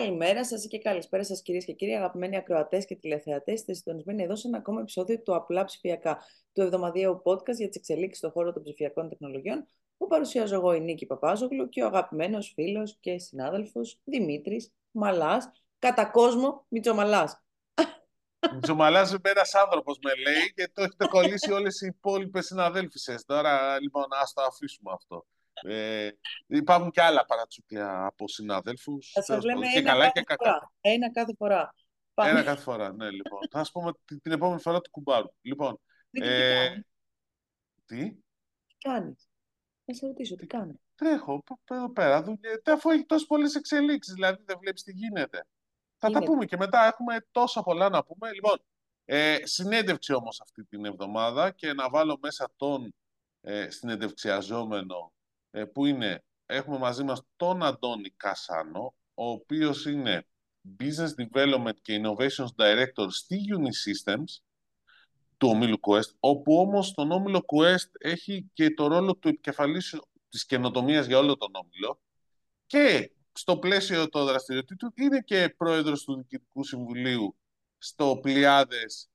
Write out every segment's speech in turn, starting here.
Καλημέρα σας και καλησπέρα σας, κυρίες και κύριοι, αγαπημένοι ακροατές και τηλεθεατές. Είστε συντονισμένοι εδώ σε ένα ακόμα επεισόδιο του Απλά Ψηφιακά, του εβδομαδιαίου podcast για τις εξελίξεις στον χώρο των ψηφιακών τεχνολογιών, που παρουσιάζω εγώ η Νίκη Παπάζογλου και ο αγαπημένος φίλος και συνάδελφος Δημήτρης Μαλάς, κατά κόσμο Μητσομαλάς. Μητσομαλάς είναι ένας άνθρωπος, με λέει, και το έχετε κολλήσει όλες οι υπόλοιπες συναδέλφισες. Τώρα, λοιπόν, ας το αφήσουμε αυτό. Ε, υπάρχουν και άλλα παρατσούκλια από συναδέλφους. Θα σας λέμε και ένα, καλά κάθε και φορά. ένα κάθε φορά. Ένα κάθε φορά, ναι, λοιπόν. Θα σας πούμε την επόμενη φορά του κουμπάρου. Λοιπόν, ε, τι, τι κάνεις; Θα σε ρωτήσω, τι κάνεις; Τρέχω εδώ πέρα, δουλειά, αφού έχει τόσες πολλές εξελίξεις, δηλαδή δεν βλέπεις τι γίνεται. Θα τα πούμε και μετά, έχουμε τόσα πολλά να πούμε. Λοιπόν, ε, συνέντευξη όμως αυτή την εβδομάδα και να βάλω μέσα τον ε, συνεντευξιαζόμενο ε, που είναι, έχουμε μαζί μας τον Αντώνη Κασάνο, ο οποίος είναι Business Development και Innovations Director στη Unisystems του ομίλου Quest, όπου όμως τον όμιλο Quest έχει και το ρόλο του επικεφαλής της καινοτομίας για όλο τον όμιλο και στο πλαίσιο των δραστηριοτήτων είναι και πρόεδρος του Διοικητικού Συμβουλίου στο Πλιάδες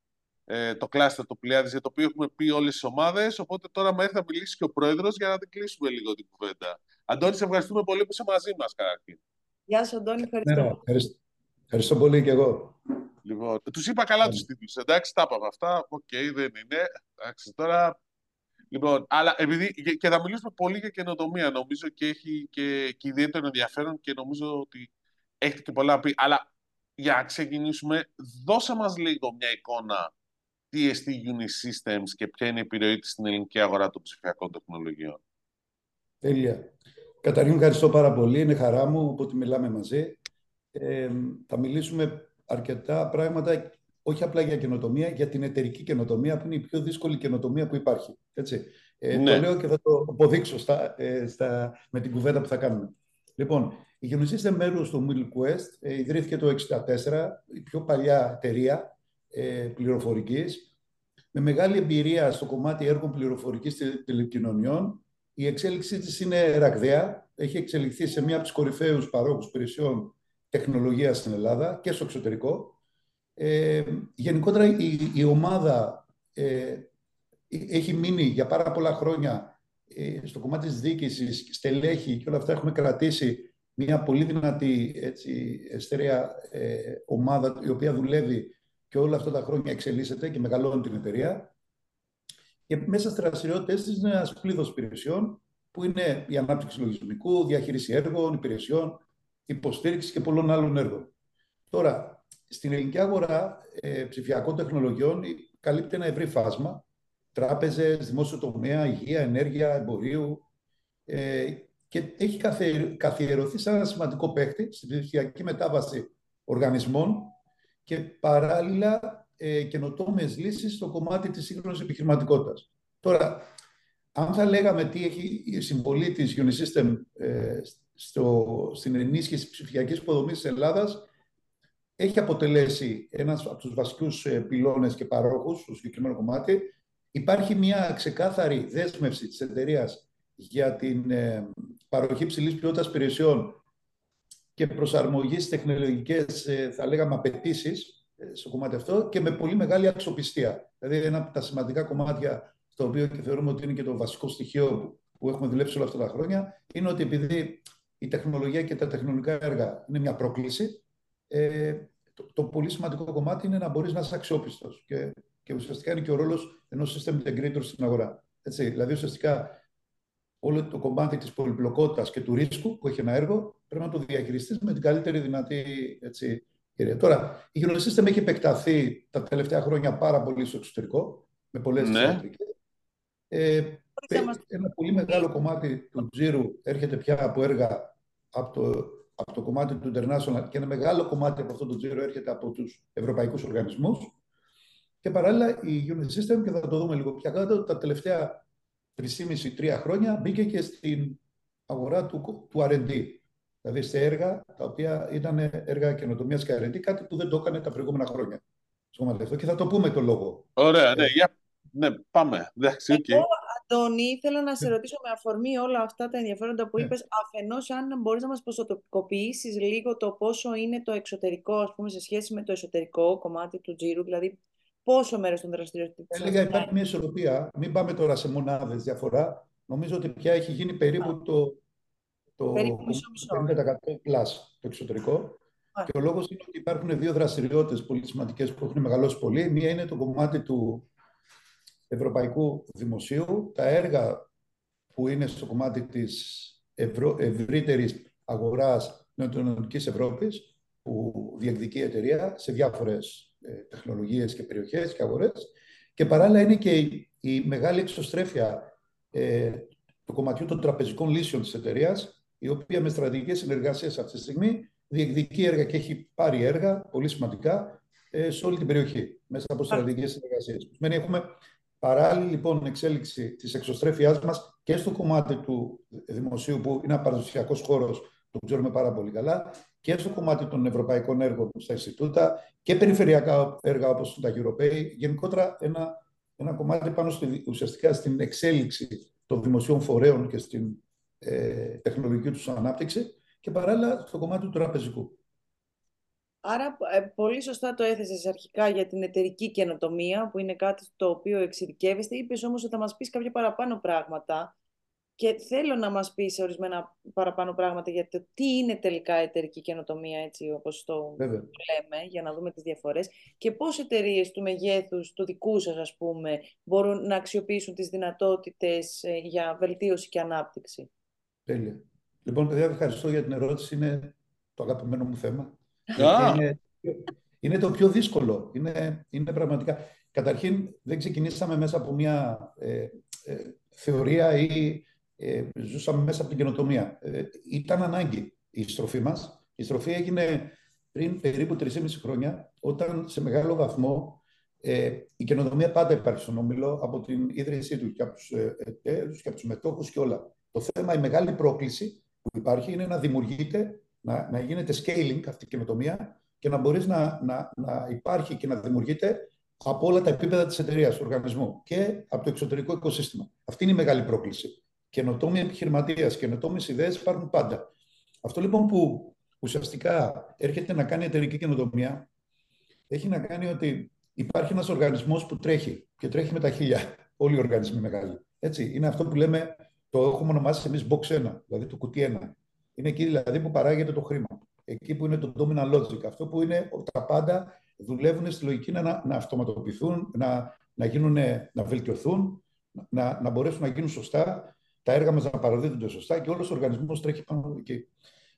ε, το cluster του Pleiades για το οποίο έχουμε πει όλες τις ομάδες, οπότε τώρα έχει έρθει να μιλήσει και ο πρόεδρος για να την κλείσουμε λίγο την κουβέντα. Αντώνη, σε ευχαριστούμε πολύ που είσαι μαζί μας καταρχήν. Γεια σου Αντώνη, ευχαριστώ. Ναι, ευχαριστώ. ευχαριστώ πολύ και εγώ. Λοιπόν, τους είπα καλά τους τίτλους, εντάξει, τα είπαμε αυτά, OK, okay, δεν είναι. Εντάξει, τώρα Λοιπόν, αλλά επειδή και θα μιλήσουμε πολύ για καινοτομία, νομίζω και έχει και, και ιδιαίτερο ενδιαφέρον και νομίζω ότι έχετε και πολλά να πει. Αλλά για να ξεκινήσουμε, δώσε μας λίγο μια εικόνα τι εστί Unisystems και ποια είναι η επιρροή της στην ελληνική αγορά των ψηφιακών τεχνολογιών. Τέλεια. Καταρχήν ευχαριστώ πάρα πολύ. Είναι χαρά μου ότι μιλάμε μαζί. Ε, θα μιλήσουμε αρκετά πράγματα, όχι απλά για καινοτομία, για την εταιρική καινοτομία, που είναι η πιο δύσκολη καινοτομία που υπάρχει. Έτσι. Ε, ναι. Το λέω και θα το αποδείξω στα, ε, στα, με την κουβέντα που θα κάνουμε. Λοιπόν, η Genesis είναι μέρος του MillQuest. Ε, ιδρύθηκε το 1964, η πιο παλιά εταιρεία ε, πληροφορικής, με μεγάλη εμπειρία στο κομμάτι έργων πληροφορικής τηλεπικοινωνιών. Η εξέλιξή της είναι ραγδαία. Έχει εξελιχθεί σε μία από τις κορυφαίους παρόχους υπηρεσιών τεχνολογίας στην Ελλάδα και στο εξωτερικό. Ε, γενικότερα η, η ομάδα ε, έχει μείνει για πάρα πολλά χρόνια ε, στο κομμάτι της διοίκησης, στελέχη και όλα αυτά έχουμε κρατήσει μια πολύ δυνατή έτσι, εστερέα ε, ομάδα η οποία δουλεύει και όλα αυτά τα χρόνια εξελίσσεται και μεγαλώνει την εταιρεία. Και μέσα στις δραστηριότητες της είναι ένας πλήθος υπηρεσιών που είναι η ανάπτυξη λογισμικού, διαχείριση έργων, υπηρεσιών, υποστήριξη και πολλών άλλων έργων. Τώρα, στην ελληνική αγορά ε, ψηφιακών τεχνολογιών καλύπτει ένα ευρύ φάσμα τράπεζες, δημόσιο τομέα, υγεία, ενέργεια, εμπορίου ε, και έχει καθιερωθεί σαν ένα σημαντικό παίκτη στην ψηφιακή μετάβαση οργανισμών και παράλληλα ε, καινοτόμες λύσεις στο κομμάτι της σύγχρονης επιχειρηματικότητας. Τώρα, αν θα λέγαμε τι έχει η συμβολή της Unisystem ε, στο, στην ενίσχυση ψηφιακής υποδομής της Ελλάδας, έχει αποτελέσει ένας από τους βασικούς ε, πυλώνες και παρόχους στο συγκεκριμένο κομμάτι Υπάρχει μια ξεκάθαρη δέσμευση της εταιρείας για την ε, παροχή ψηλή ποιότητας υπηρεσιών και προσαρμογής στι τεχνολογικές, ε, θα λέγαμε, απαιτήσεις ε, στο κομμάτι αυτό και με πολύ μεγάλη αξιοπιστία. Δηλαδή, ένα από τα σημαντικά κομμάτια, στο οποίο και θεωρούμε ότι είναι και το βασικό στοιχείο που έχουμε δουλέψει όλα αυτά τα χρόνια, είναι ότι επειδή η τεχνολογία και τα τεχνολογικά έργα είναι μια πρόκληση, ε, το, το πολύ σημαντικό κομμάτι είναι να μπορείς να είσαι αξιόπιστος. Και και ουσιαστικά είναι και ο ρόλος ενός system integrator στην αγορά. Έτσι, δηλαδή, ουσιαστικά όλο το κομμάτι της πολυπλοκότητας και του ρίσκου που έχει ένα έργο πρέπει να το διαχειριστείς με την καλύτερη δυνατή έτσι, κυρία. Τώρα, η Eurosystem έχει επεκταθεί τα τελευταία χρόνια πάρα πολύ στο εξωτερικό, με πολλές ναι. Ε, ένα πολύ μεγάλο κομμάτι του τζίρου έρχεται πια από έργα από το, από το κομμάτι του international και ένα μεγάλο κομμάτι από αυτό το τζίρο έρχεται από τους ευρωπαϊκούς οργανισμούς. Και παράλληλα η Unit System, και θα το δούμε λίγο πια κάτω, τα τελευταία 3,5-3 χρόνια μπήκε και στην αγορά του, του R&D. Δηλαδή σε έργα τα οποία ήταν έργα καινοτομίας και R&D, κάτι που δεν το έκανε τα προηγούμενα χρόνια. Και θα το πούμε το λόγο. Ωραία, ναι, ε, για... ναι πάμε. Εντάξει, okay. Εγώ, Αντώνη, ήθελα να σε ναι. ρωτήσω με αφορμή όλα αυτά τα ενδιαφέροντα που ναι. είπες, αφενός αν μπορείς να μας ποσοτικοποιήσεις λίγο το πόσο είναι το εξωτερικό, ας πούμε, σε σχέση με το εσωτερικό κομμάτι του τζίρου, δηλαδή πόσο μέρος των δραστηριοτήτων. Έλεγα υπάρχει μια ισορροπία. Μην πάμε τώρα σε μονάδες διαφορά. Νομίζω ότι πια έχει γίνει περίπου το, το περίπου μισό, το εξωτερικό. Και ο λόγος είναι ότι υπάρχουν δύο δραστηριότητες πολύ σημαντικές που έχουν μεγαλώσει πολύ. Μία είναι το κομμάτι του ευρωπαϊκού δημοσίου, τα έργα που είναι στο κομμάτι της ευρω... ευρύτερης αγοράς νεοτρονικής Ευρώπης, που διεκδικεί η εταιρεία σε διάφορες ε, τεχνολογίες και περιοχές και αγορές. Και παράλληλα είναι και η, μεγάλη εξωστρέφεια ε, του κομματιού των τραπεζικών λύσεων της εταιρείας, η οποία με στρατηγικές συνεργασίες αυτή τη στιγμή διεκδικεί έργα και έχει πάρει έργα πολύ σημαντικά ε, σε όλη την περιοχή, μέσα από στρατηγικές συνεργασίες. Σημαίνει έχουμε παράλληλη λοιπόν εξέλιξη της εξωστρέφειάς μας και στο κομμάτι του δημοσίου που είναι ένα παραδοσιακός χώρος, το ξέρουμε πάρα πολύ καλά, και στο κομμάτι των ευρωπαϊκών έργων στα Ινστιτούτα και περιφερειακά έργα όπως τα Europay, γενικότερα ένα, ένα κομμάτι πάνω στη, ουσιαστικά στην εξέλιξη των δημοσίων φορέων και στην ε, τεχνολογική τους ανάπτυξη και παράλληλα στο κομμάτι του τραπεζικού. Άρα, ε, πολύ σωστά το έθεσες αρχικά για την εταιρική καινοτομία, που είναι κάτι το οποίο εξειδικεύεστε. Είπες όμως ότι θα μας πεις κάποια παραπάνω πράγματα και θέλω να μας πεις ορισμένα παραπάνω πράγματα για το τι είναι τελικά εταιρική καινοτομία, έτσι όπως το λέμε, για να δούμε τις διαφορές και πώς εταιρείες του μεγέθους, του δικού σας ας πούμε, μπορούν να αξιοποιήσουν τις δυνατότητες ε, για βελτίωση και ανάπτυξη; Τέλεια. Λοιπόν, παιδιά, ευχαριστώ για την ερώτηση. Είναι το αγαπημένο μου θέμα. Είναι, είναι το πιο δύσκολο. Είναι, είναι πραγματικά. Καταρχήν, δεν ξεκινήσαμε μέσα από μια ε, ε, θεωρία ή ε, ζούσαμε μέσα από την καινοτομία. Ε, ήταν ανάγκη η στροφή μας. Η στροφή έγινε πριν περίπου 3,5 χρόνια, όταν σε μεγάλο βαθμό ε, η καινοτομία πάντα υπάρχει στον Όμιλο από την ίδρυσή του και από τους ε, εταίρους και από τους μετόχους και όλα. Το θέμα, η μεγάλη πρόκληση που υπάρχει είναι να δημιουργείται, να, να γίνεται scaling αυτή η καινοτομία και να μπορείς να, να, να υπάρχει και να δημιουργείται από όλα τα επίπεδα της εταιρείας, του οργανισμού και από το εξωτερικό οικοσύστημα. Αυτή είναι η μεγάλη πρόκληση. Καινοτόμοι επιχειρηματία, καινοτόμες ιδέες υπάρχουν πάντα. Αυτό λοιπόν που ουσιαστικά έρχεται να κάνει εταιρική καινοτομία έχει να κάνει ότι υπάρχει ένας οργανισμός που τρέχει και τρέχει με τα χίλια. Όλοι οι οργανισμοί μεγάλοι. Έτσι, είναι αυτό που λέμε το έχουμε ονομάσει εμείς box 1, δηλαδή το κουτί 1. Είναι εκεί δηλαδή που παράγεται το χρήμα. Εκεί που είναι το dominant logic. Αυτό που είναι τα πάντα δουλεύουν στη λογική να, να αυτοματοποιηθούν, να, να, γίνουν, να βελτιωθούν, να, να μπορέσουν να γίνουν σωστά, τα έργα μας να παραδίδονται σωστά και όλος ο οργανισμός τρέχει πάνω εκεί.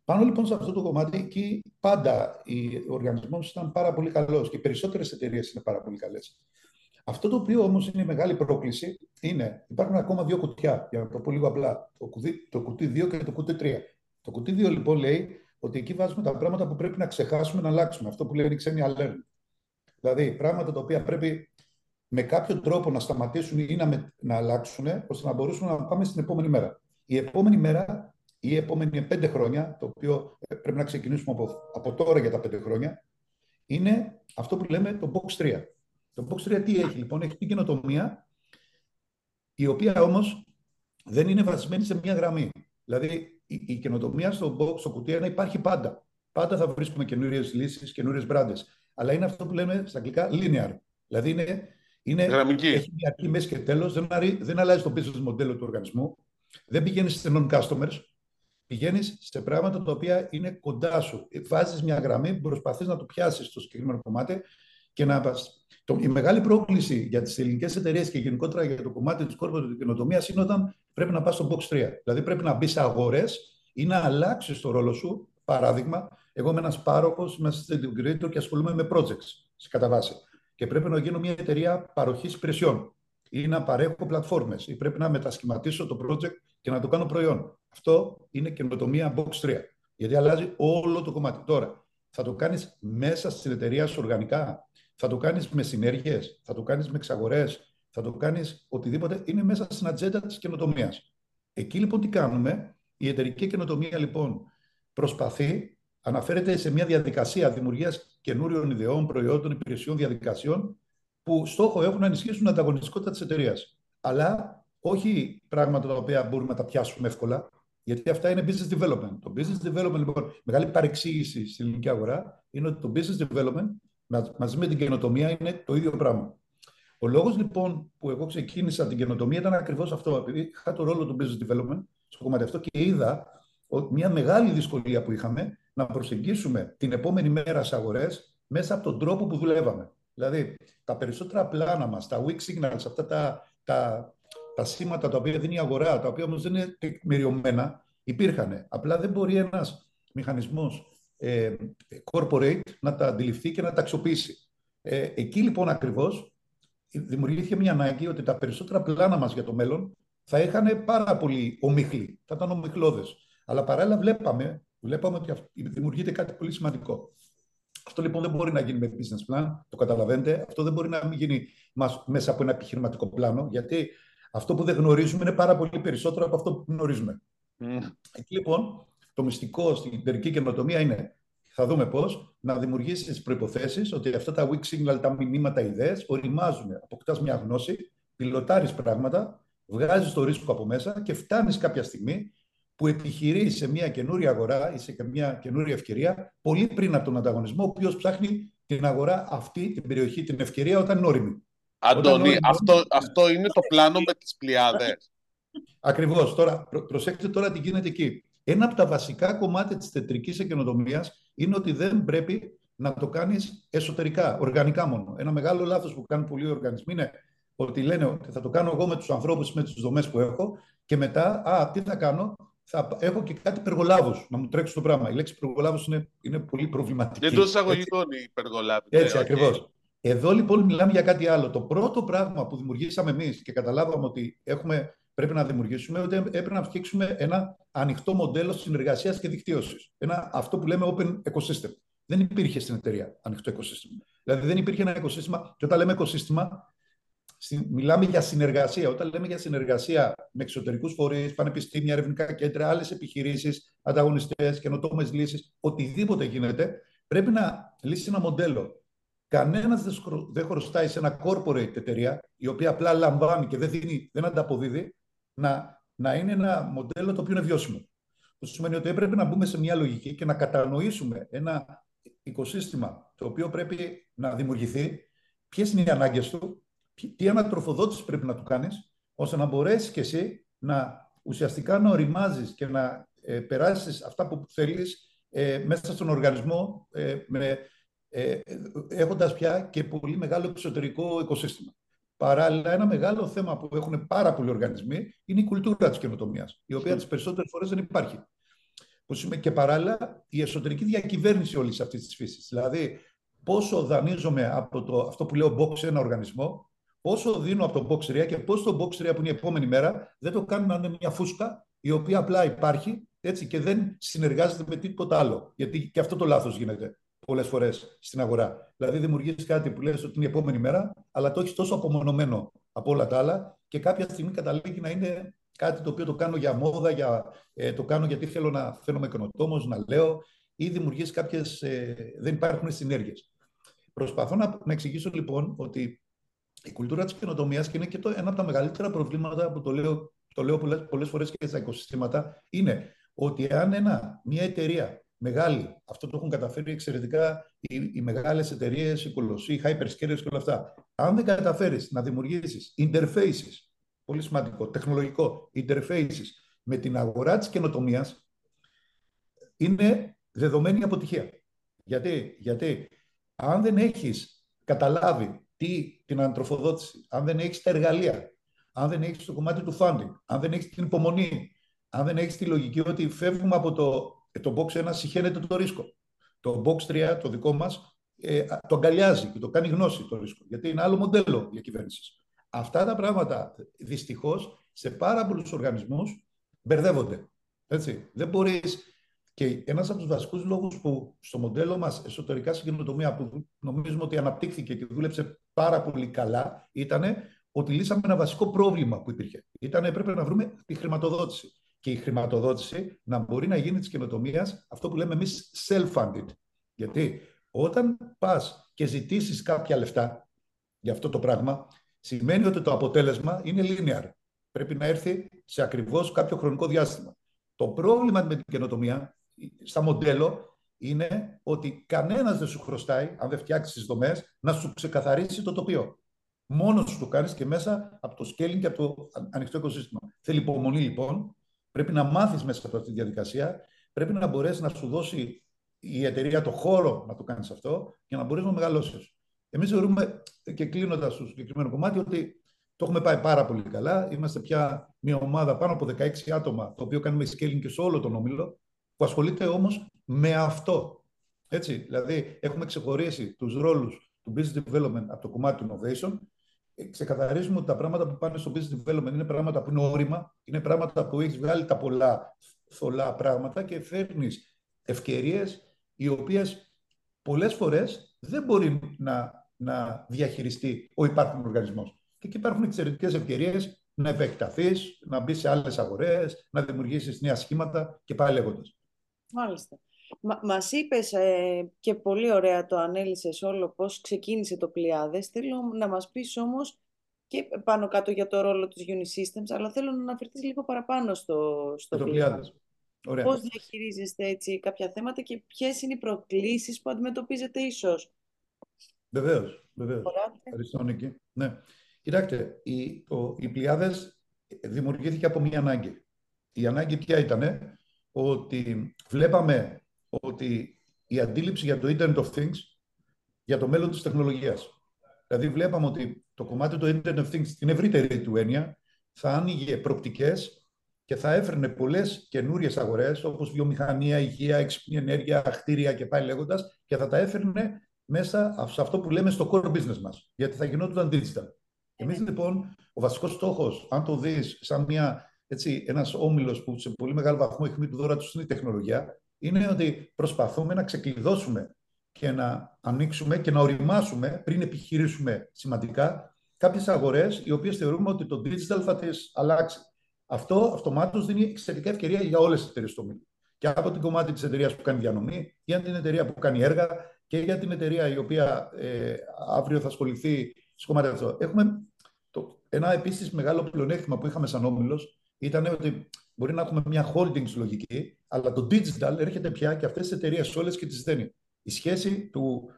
Πάνω λοιπόν σε αυτό το κομμάτι, εκεί πάντα ο οργανισμός ήταν πάρα πολύ καλός και οι περισσότερες εταιρείες είναι πάρα πολύ καλές. Αυτό το οποίο όμως είναι η μεγάλη πρόκληση είναι υπάρχουν ακόμα δύο κουτιά, για να το πω λίγο απλά. Το κουτί, το κουτί 2 και το κουτί 3. Το κουτί 2 λοιπόν λέει ότι εκεί βάζουμε τα πράγματα που πρέπει να ξεχάσουμε να αλλάξουμε. Αυτό που λένε οι ξένοι alert. Δηλαδή πράγματα τα οποία πρέπει με κάποιο τρόπο να σταματήσουν ή να, να αλλάξουν, ώστε να μπορούσαμε να πάμε στην επόμενη μέρα. Η επόμενη μέρα ή η επόμενη πέντε χρόνια, το οποίο ε, πρέπει να ξεκινήσουμε από, από τώρα για τα πέντε χρόνια, είναι αυτό που λέμε το box 3. Το Box 3 τι έχει λοιπόν, έχει την καινοτομία, η οποία όμως δεν είναι βασισμένη σε μια γραμμή. Δηλαδή η, η καινοτομία στο, box, στο κουτί 1 υπάρχει πάντα. Πάντα θα βρίσκουμε καινούριες λύσεις, καινούριες μπράντες. Αλλά είναι αυτό που λέμε στα αγγλικά linear. Δηλαδή είναι, είναι Γραμμική. έχει μια αρχή, μέση και τέλος, δεν, δεν αλλάζει το business μοντέλο του οργανισμού, δεν πηγαίνεις σε non-customers, πηγαίνεις σε πράγματα τα οποία είναι κοντά σου. Βάζεις μια γραμμή, προσπαθείς να το πιάσεις στο συγκεκριμένο κομμάτι και να το, η μεγάλη πρόκληση για τις ελληνικές εταιρείες και γενικότερα για το κομμάτι της corporate καινοτομία είναι όταν πρέπει να πας στο box 3. Δηλαδή πρέπει να μπεις σε αγορές ή να αλλάξεις το ρόλο σου. Παράδειγμα, εγώ είμαι ένας πάροχος, είμαι assistant integrator και ασχολούμαι με projects σε κατά βάση. Και πρέπει να γίνω μια εταιρεία παροχής υπηρεσιών ή να παρέχω πλατφόρμες ή πρέπει να μετασχηματίσω το project και να το κάνω προϊόν. Αυτό είναι καινοτομία box 3. Γιατί αλλάζει όλο το κομμάτι. Τώρα, θα το κάνεις μέσα στην εταιρεία σου οργανικά; Θα το κάνεις με συνέργειες, θα το κάνεις με εξαγορές, θα το κάνεις οτιδήποτε; Είναι μέσα στην ατζέντα της καινοτομίας. Εκεί λοιπόν τι κάνουμε; Η εταιρική καινοτομία λοιπόν προσπαθεί, αναφέρεται σε μια διαδικασία δημιουργίας καινούριων ιδεών, προϊόντων, υπηρεσιών, διαδικασιών που στόχο έχουν να ενισχύσουν την ανταγωνιστικότητα της εταιρείας. Αλλά όχι πράγματα τα οποία μπορούμε να τα πιάσουμε εύκολα, γιατί αυτά είναι business development. Το business development, λοιπόν, μεγάλη παρεξήγηση στην ελληνική αγορά είναι ότι το business development μαζί με την καινοτομία είναι το ίδιο πράγμα. Ο λόγος λοιπόν που εγώ ξεκίνησα την καινοτομία ήταν ακριβώς αυτό. Επειδή είχα το ρόλο του business development στο κομμάτι αυτό και είδα ότι μια μεγάλη δυσκολία που είχαμε να προσεγγίσουμε την επόμενη μέρα στι αγορές μέσα από τον τρόπο που δουλεύαμε. Δηλαδή, τα περισσότερα πλάνα μας, τα weak signals, αυτά τα, τα, τα σήματα τα οποία δίνει η αγορά, τα οποία όμως δεν είναι τεκμηριωμένα, υπήρχαν. Απλά δεν μπορεί ένας μηχανισμός ε, corporate να τα αντιληφθεί και να τα αξιοποιήσει. Ε, εκεί λοιπόν ακριβώς δημιουργήθηκε μια ανάγκη ότι τα περισσότερα πλάνα μας για το μέλλον θα είχαν πάρα πολύ ομίχλη, θα ήταν ομιχλώδε. Αλλά παράλληλα βλέπαμε, βλέπαμε ότι δημιουργείται κάτι πολύ σημαντικό. Αυτό λοιπόν δεν μπορεί να γίνει με business plan, το καταλαβαίνετε. Αυτό δεν μπορεί να μην γίνει μέσα από ένα επιχειρηματικό πλάνο, γιατί αυτό που δεν γνωρίζουμε είναι πάρα πολύ περισσότερο από αυτό που γνωρίζουμε. Mm. Εκεί λοιπόν το μυστικό στην εταιρική καινοτομία είναι, θα δούμε πώς, να δημιουργήσεις τις προποθέσει ότι αυτά τα weak signal, τα μηνύματα, ιδέες, οριμάζουν. Αποκτάς μια γνώση, πιλωτάρεις πράγματα, βγάζεις το ρίσκο από μέσα και φτάνεις κάποια στιγμή που επιχειρείς σε μια καινούρια αγορά ή σε μια καινούρια ευκαιρία, πολύ πριν από τον ανταγωνισμό, ο οποίος ψάχνει την αγορά αυτή, την περιοχή, την ευκαιρία όταν είναι όρημη. Αντώνη, αυτό, αυτό είναι το πλάνο με τις πλειάδες. Ακριβώς. Τώρα, προ, προσέξτε τώρα τι γίνεται εκεί. Ένα από τα βασικά κομμάτια της τετρικής εκενοτομίας είναι ότι δεν πρέπει να το κάνεις εσωτερικά, οργανικά μόνο. Ένα μεγάλο λάθος που κάνουν πολλοί οργανισμοί είναι ότι λένε ότι θα το κάνω εγώ με τους ανθρώπους, με τις δομές που έχω και μετά, α, τι θα κάνω, θα έχω και κάτι υπεργολάβους να μου τρέξει το πράγμα. Η λέξη υπεργολάβου είναι, είναι πολύ προβληματική. Δεν το εισαγωγικών οι υπεργολάβοι. Έτσι, okay. ακριβώς. Εδώ λοιπόν μιλάμε για κάτι άλλο. Το πρώτο πράγμα που δημιουργήσαμε εμείς και καταλάβαμε ότι έχουμε, πρέπει να δημιουργήσουμε, ότι έπρεπε να φτιάξουμε ένα ανοιχτό μοντέλο συνεργασίας και δικτύωσης. Ένα, αυτό που λέμε open ecosystem. Δεν υπήρχε στην εταιρεία ανοιχτό ecosystem. Δηλαδή δεν υπήρχε ένα ecosystem. Και όταν λέμε ecosystem, μιλάμε για συνεργασία. Όταν λέμε για συνεργασία με εξωτερικούς φορείς, πανεπιστήμια, ερευνητικά κέντρα, άλλες επιχειρήσεις, ανταγωνιστές, καινοτόμες λύσεις, οτιδήποτε γίνεται, πρέπει να λύσει ένα μοντέλο Κανένας δεν χρωστάει σε ένα corporate εταιρεία, η οποία απλά λαμβάνει και δεν, δίνει, δεν ανταποδίδει, να, να είναι ένα μοντέλο το οποίο είναι βιώσιμο. Αυτό σημαίνει ότι έπρεπε να μπούμε σε μια λογική και να κατανοήσουμε ένα οικοσύστημα το οποίο πρέπει να δημιουργηθεί, ποιες είναι οι ανάγκες του, τι ανατροφοδότηση πρέπει να του κάνεις, ώστε να μπορέσεις και εσύ να ουσιαστικά να οριμάζεις και να ε, περάσεις αυτά που θέλεις ε, μέσα στον οργανισμό ε, με ε, έχοντας πια και πολύ μεγάλο εξωτερικό οικοσύστημα. Παράλληλα, ένα μεγάλο θέμα που έχουν πάρα πολλοί οργανισμοί είναι η κουλτούρα της καινοτομίας, η οποία τις περισσότερες φορές δεν υπάρχει. Και παράλληλα, η εσωτερική διακυβέρνηση όλης αυτής της φύσης. Δηλαδή, πόσο δανείζομαι από το, αυτό που λέω box ένα οργανισμό, πόσο δίνω από το box 3 και πώς το box 3 που είναι η επόμενη μέρα δεν το κάνουν να είναι μια φούσκα η οποία απλά υπάρχει έτσι, και δεν συνεργάζεται με τίποτα άλλο. Γιατί και αυτό το λάθος γίνεται πολλές φορές στην αγορά. Δηλαδή, δημιουργείς κάτι που λες ότι είναι η επόμενη μέρα, αλλά το έχεις τόσο απομονωμένο από όλα τα άλλα και κάποια στιγμή καταλήγει να είναι κάτι το οποίο το κάνω για μόδα, για, ε, το κάνω γιατί θέλω να φαίνομαι καινοτόμος, να λέω, ή δημιουργείς κάποιες. Ε, δεν υπάρχουν συνέργειες. Προσπαθώ να, να εξηγήσω λοιπόν ότι η κουλτούρα της καινοτομίας και είναι και το, ένα από τα μεγαλύτερα προβλήματα που το λέω, το λέω πολλές φορές και στα οικοσυστήματα, είναι ότι αν ένα, μια εταιρεία μεγάλη. Αυτό το έχουν καταφέρει εξαιρετικά οι, οι μεγάλες εταιρείες, οι κολοσσοί, οι hyperscalers και όλα αυτά. Αν δεν καταφέρεις να δημιουργήσεις interfaces, πολύ σημαντικό, τεχνολογικό, interfaces με την αγορά της καινοτομίας, είναι δεδομένη αποτυχία. Γιατί, γιατί αν δεν έχεις καταλάβει τι, την αντροφοδότηση, αν δεν έχεις τα εργαλεία, αν δεν έχεις το κομμάτι του funding, αν δεν έχεις την υπομονή, αν δεν έχεις τη λογική ότι φεύγουμε από το ε, το box 1 συχαίνεται το ρίσκο. Το box 3, το δικό μας, ε, το αγκαλιάζει και το κάνει γνώση το ρίσκο. Γιατί είναι άλλο μοντέλο διακυβέρνηση. Αυτά τα πράγματα δυστυχώς σε πάρα πολλούς οργανισμούς μπερδεύονται. Έτσι. Δεν μπορείς. Και ένας από τους βασικούς λόγους που στο μοντέλο μας εσωτερικά στην καινοτομία, που νομίζουμε ότι αναπτύχθηκε και δούλεψε πάρα πολύ καλά, ήταν ότι λύσαμε ένα βασικό πρόβλημα που υπήρχε. Ήταν έπρεπε να βρούμε τη χρηματοδότηση και η χρηματοδότηση να μπορεί να γίνει της καινοτομίας αυτό που λέμε εμείς self-funded. Γιατί όταν πας και ζητήσεις κάποια λεφτά για αυτό το πράγμα, σημαίνει ότι το αποτέλεσμα είναι linear. Πρέπει να έρθει σε ακριβώς κάποιο χρονικό διάστημα. Το πρόβλημα με την καινοτομία, στα μοντέλο, είναι ότι κανένας δεν σου χρωστάει, αν δεν φτιάξεις τις δομές, να σου ξεκαθαρίσει το τοπίο. Μόνος σου το κάνεις και μέσα από το scaling και από το ανοιχτό οικοσύστημα. Θέλει υπομονή λοιπόν. Πρέπει να μάθεις μέσα από αυτή τη διαδικασία. Πρέπει να μπορέσεις να σου δώσει η εταιρεία το χώρο να το κάνεις αυτό για να μπορέσει να μεγαλώσεις. Εμείς θεωρούμε, και κλείνοντας στο συγκεκριμένο κομμάτι, ότι το έχουμε πάει πάρα πολύ καλά. Είμαστε πια μια ομάδα πάνω από 16 άτομα, το οποίο κάνουμε scaling και σε όλο τον όμιλο, που ασχολείται όμως με αυτό. Έτσι, δηλαδή, έχουμε ξεχωρίσει τους ρόλους του business development από το κομμάτι του innovation. Ε, ξεκαθαρίζουμε ότι τα πράγματα που πάνε στο business development είναι πράγματα που είναι όρημα, είναι πράγματα που έχεις βγάλει τα πολλά θολά πράγματα και φέρνεις ευκαιρίες οι οποίες πολλές φορές δεν μπορεί να, να διαχειριστεί ο υπάρχον οργανισμός. Και εκεί υπάρχουν εξαιρετικές ευκαιρίες να επεκταθείς, να μπεις σε άλλες αγορές, να δημιουργήσεις νέα σχήματα και πάλι λέγοντας. Μάλιστα. Μα, μας είπες ε, και πολύ ωραία το ανέλησες όλο πώς ξεκίνησε το Πλιάδες. Θέλω να μας πεις όμως και πάνω κάτω για το ρόλο του Unisystems, αλλά θέλω να αναφερθείς λίγο παραπάνω στο, στο το Πλιάδες. Ωραία. Πώς διαχειρίζεστε έτσι κάποια θέματα και ποιες είναι οι προκλήσεις που αντιμετωπίζετε ίσως; Βεβαίως, βεβαίως. Ευχαριστώ, Νίκη. Ναι. Κοιτάξτε, οι, ο, οι Πλιάδες δημιουργήθηκε από μία ανάγκη. Η ανάγκη ποια ήταν, ότι βλέπαμε ότι η αντίληψη για το Internet of Things, για το μέλλον της τεχνολογίας. Δηλαδή βλέπαμε ότι το κομμάτι του Internet of Things, στην ευρύτερη του έννοια, θα άνοιγε προπτικές και θα έφερνε πολλές καινούριες αγορές, όπως βιομηχανία, υγεία, έξυπνη ενέργεια, κτίρια και πάλι λέγοντας, και θα τα έφερνε μέσα σε αυτό που λέμε στο core business μας. Γιατί θα γινόταν digital. Εμείς λοιπόν, ο βασικός στόχος, αν το δεις σαν μια, έτσι, ένας όμιλος που σε πολύ μεγάλο βαθμό η χμή του δώρα τους είναι η τεχνολογία, είναι ότι προσπαθούμε να ξεκλειδώσουμε και να ανοίξουμε και να οριμάσουμε πριν επιχειρήσουμε σημαντικά κάποιες αγορές οι οποίες θεωρούμε ότι το digital θα τις αλλάξει. Αυτό αυτομάτως δίνει εξαιρετικά ευκαιρία για όλες τις εταιρείες του μήλου. Και από την κομμάτι της εταιρείας που κάνει διανομή, για την εταιρεία που κάνει έργα και για την εταιρεία η οποία ε, αύριο θα ασχοληθεί στο κομμάτι αυτό. Έχουμε το, ένα επίσης μεγάλο πλεονέκτημα που είχαμε σαν όμιλος ήταν ότι μπορεί να έχουμε μια holdings λογική, αλλά το digital έρχεται πια και αυτές τις εταιρείες όλες και τις δένει. Η σχέση του,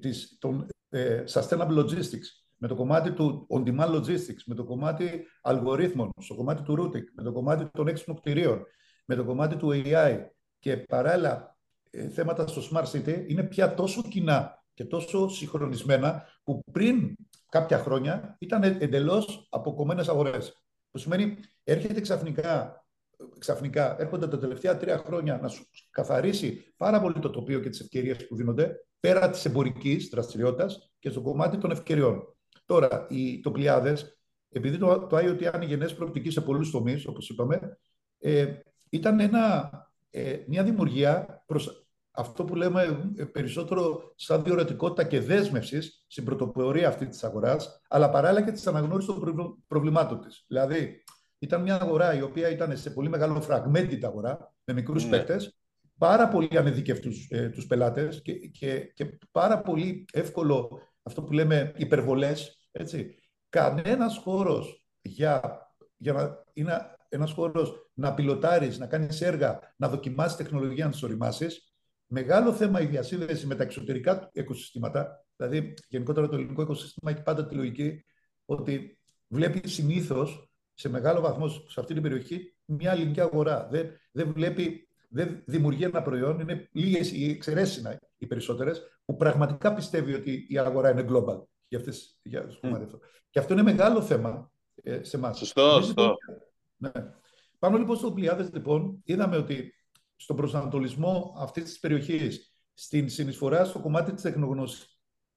της, των ε, sustainable logistics με το κομμάτι του on-demand logistics, με το κομμάτι αλγορίθμων, στο κομμάτι του routing, με το κομμάτι των έξυπνων κτηρίων, με το κομμάτι του AI και παράλληλα ε, θέματα στο Smart City είναι πια τόσο κοινά και τόσο συγχρονισμένα που πριν κάποια χρόνια ήταν εντελώς αποκομμένες αγορές. Που σημαίνει έρχεται ξαφνικά, ξαφνικά έρχονται τα τελευταία τρία χρόνια να σου καθαρίσει πάρα πολύ το τοπίο και τις ευκαιρίες που δίνονται πέρα της εμπορικής δραστηριότητας και στο κομμάτι των ευκαιριών. Τώρα, οι, το Πλιάδε, επειδή το, το IoT άνοιγε νέες προοπτικές σε πολλούς τομείς, όπως είπαμε, ε, ήταν ένα, ε, μια δημιουργία προς αυτό που λέμε ε, περισσότερο σαν διορατικότητα και δέσμευσης στην πρωτοπορία αυτή της αγοράς, αλλά παράλληλα και της αναγνώρισης των προβλημάτων της. Δηλαδή, ήταν μια αγορά η οποία ήταν σε πολύ μεγάλο fragmented αγορά, με μικρούς mm. παίκτες, πάρα πολύ ανεδίκευτου ε, τους πελάτες και, και, και πάρα πολύ εύκολο αυτό που λέμε υπερβολές έτσι. Κανένας χώρος για, για να είναι ένας χώρος να πιλωτάρεις, να κάνεις έργα, να δοκιμάσεις τεχνολογία, να τις οριμάσεις. Μεγάλο θέμα η διασύνδεση με τα εξωτερικά οικοσυστήματα. Δηλαδή, γενικότερα το ελληνικό οικοσύστημα έχει πάντα τη λογική ότι βλέπει συνήθως σε μεγάλο βαθμό σε αυτή την περιοχή μια ελληνική αγορά. Δεν, δεν βλέπει, δεν δημιουργεί ένα προϊόν, είναι λίγες οι εξαιρέσεις οι περισσότερες, που πραγματικά πιστεύει ότι η αγορά είναι global για, αυτές, για το κομμάτι αυτό. Και αυτό είναι μεγάλο θέμα ε, σε εμάς. Σωστό, σωστό. Ναι. Πάνω λοιπόν στο Πλιάδες, λοιπόν, είδαμε ότι στον προσανατολισμό αυτής της περιοχής, στην συνεισφορά στο κομμάτι της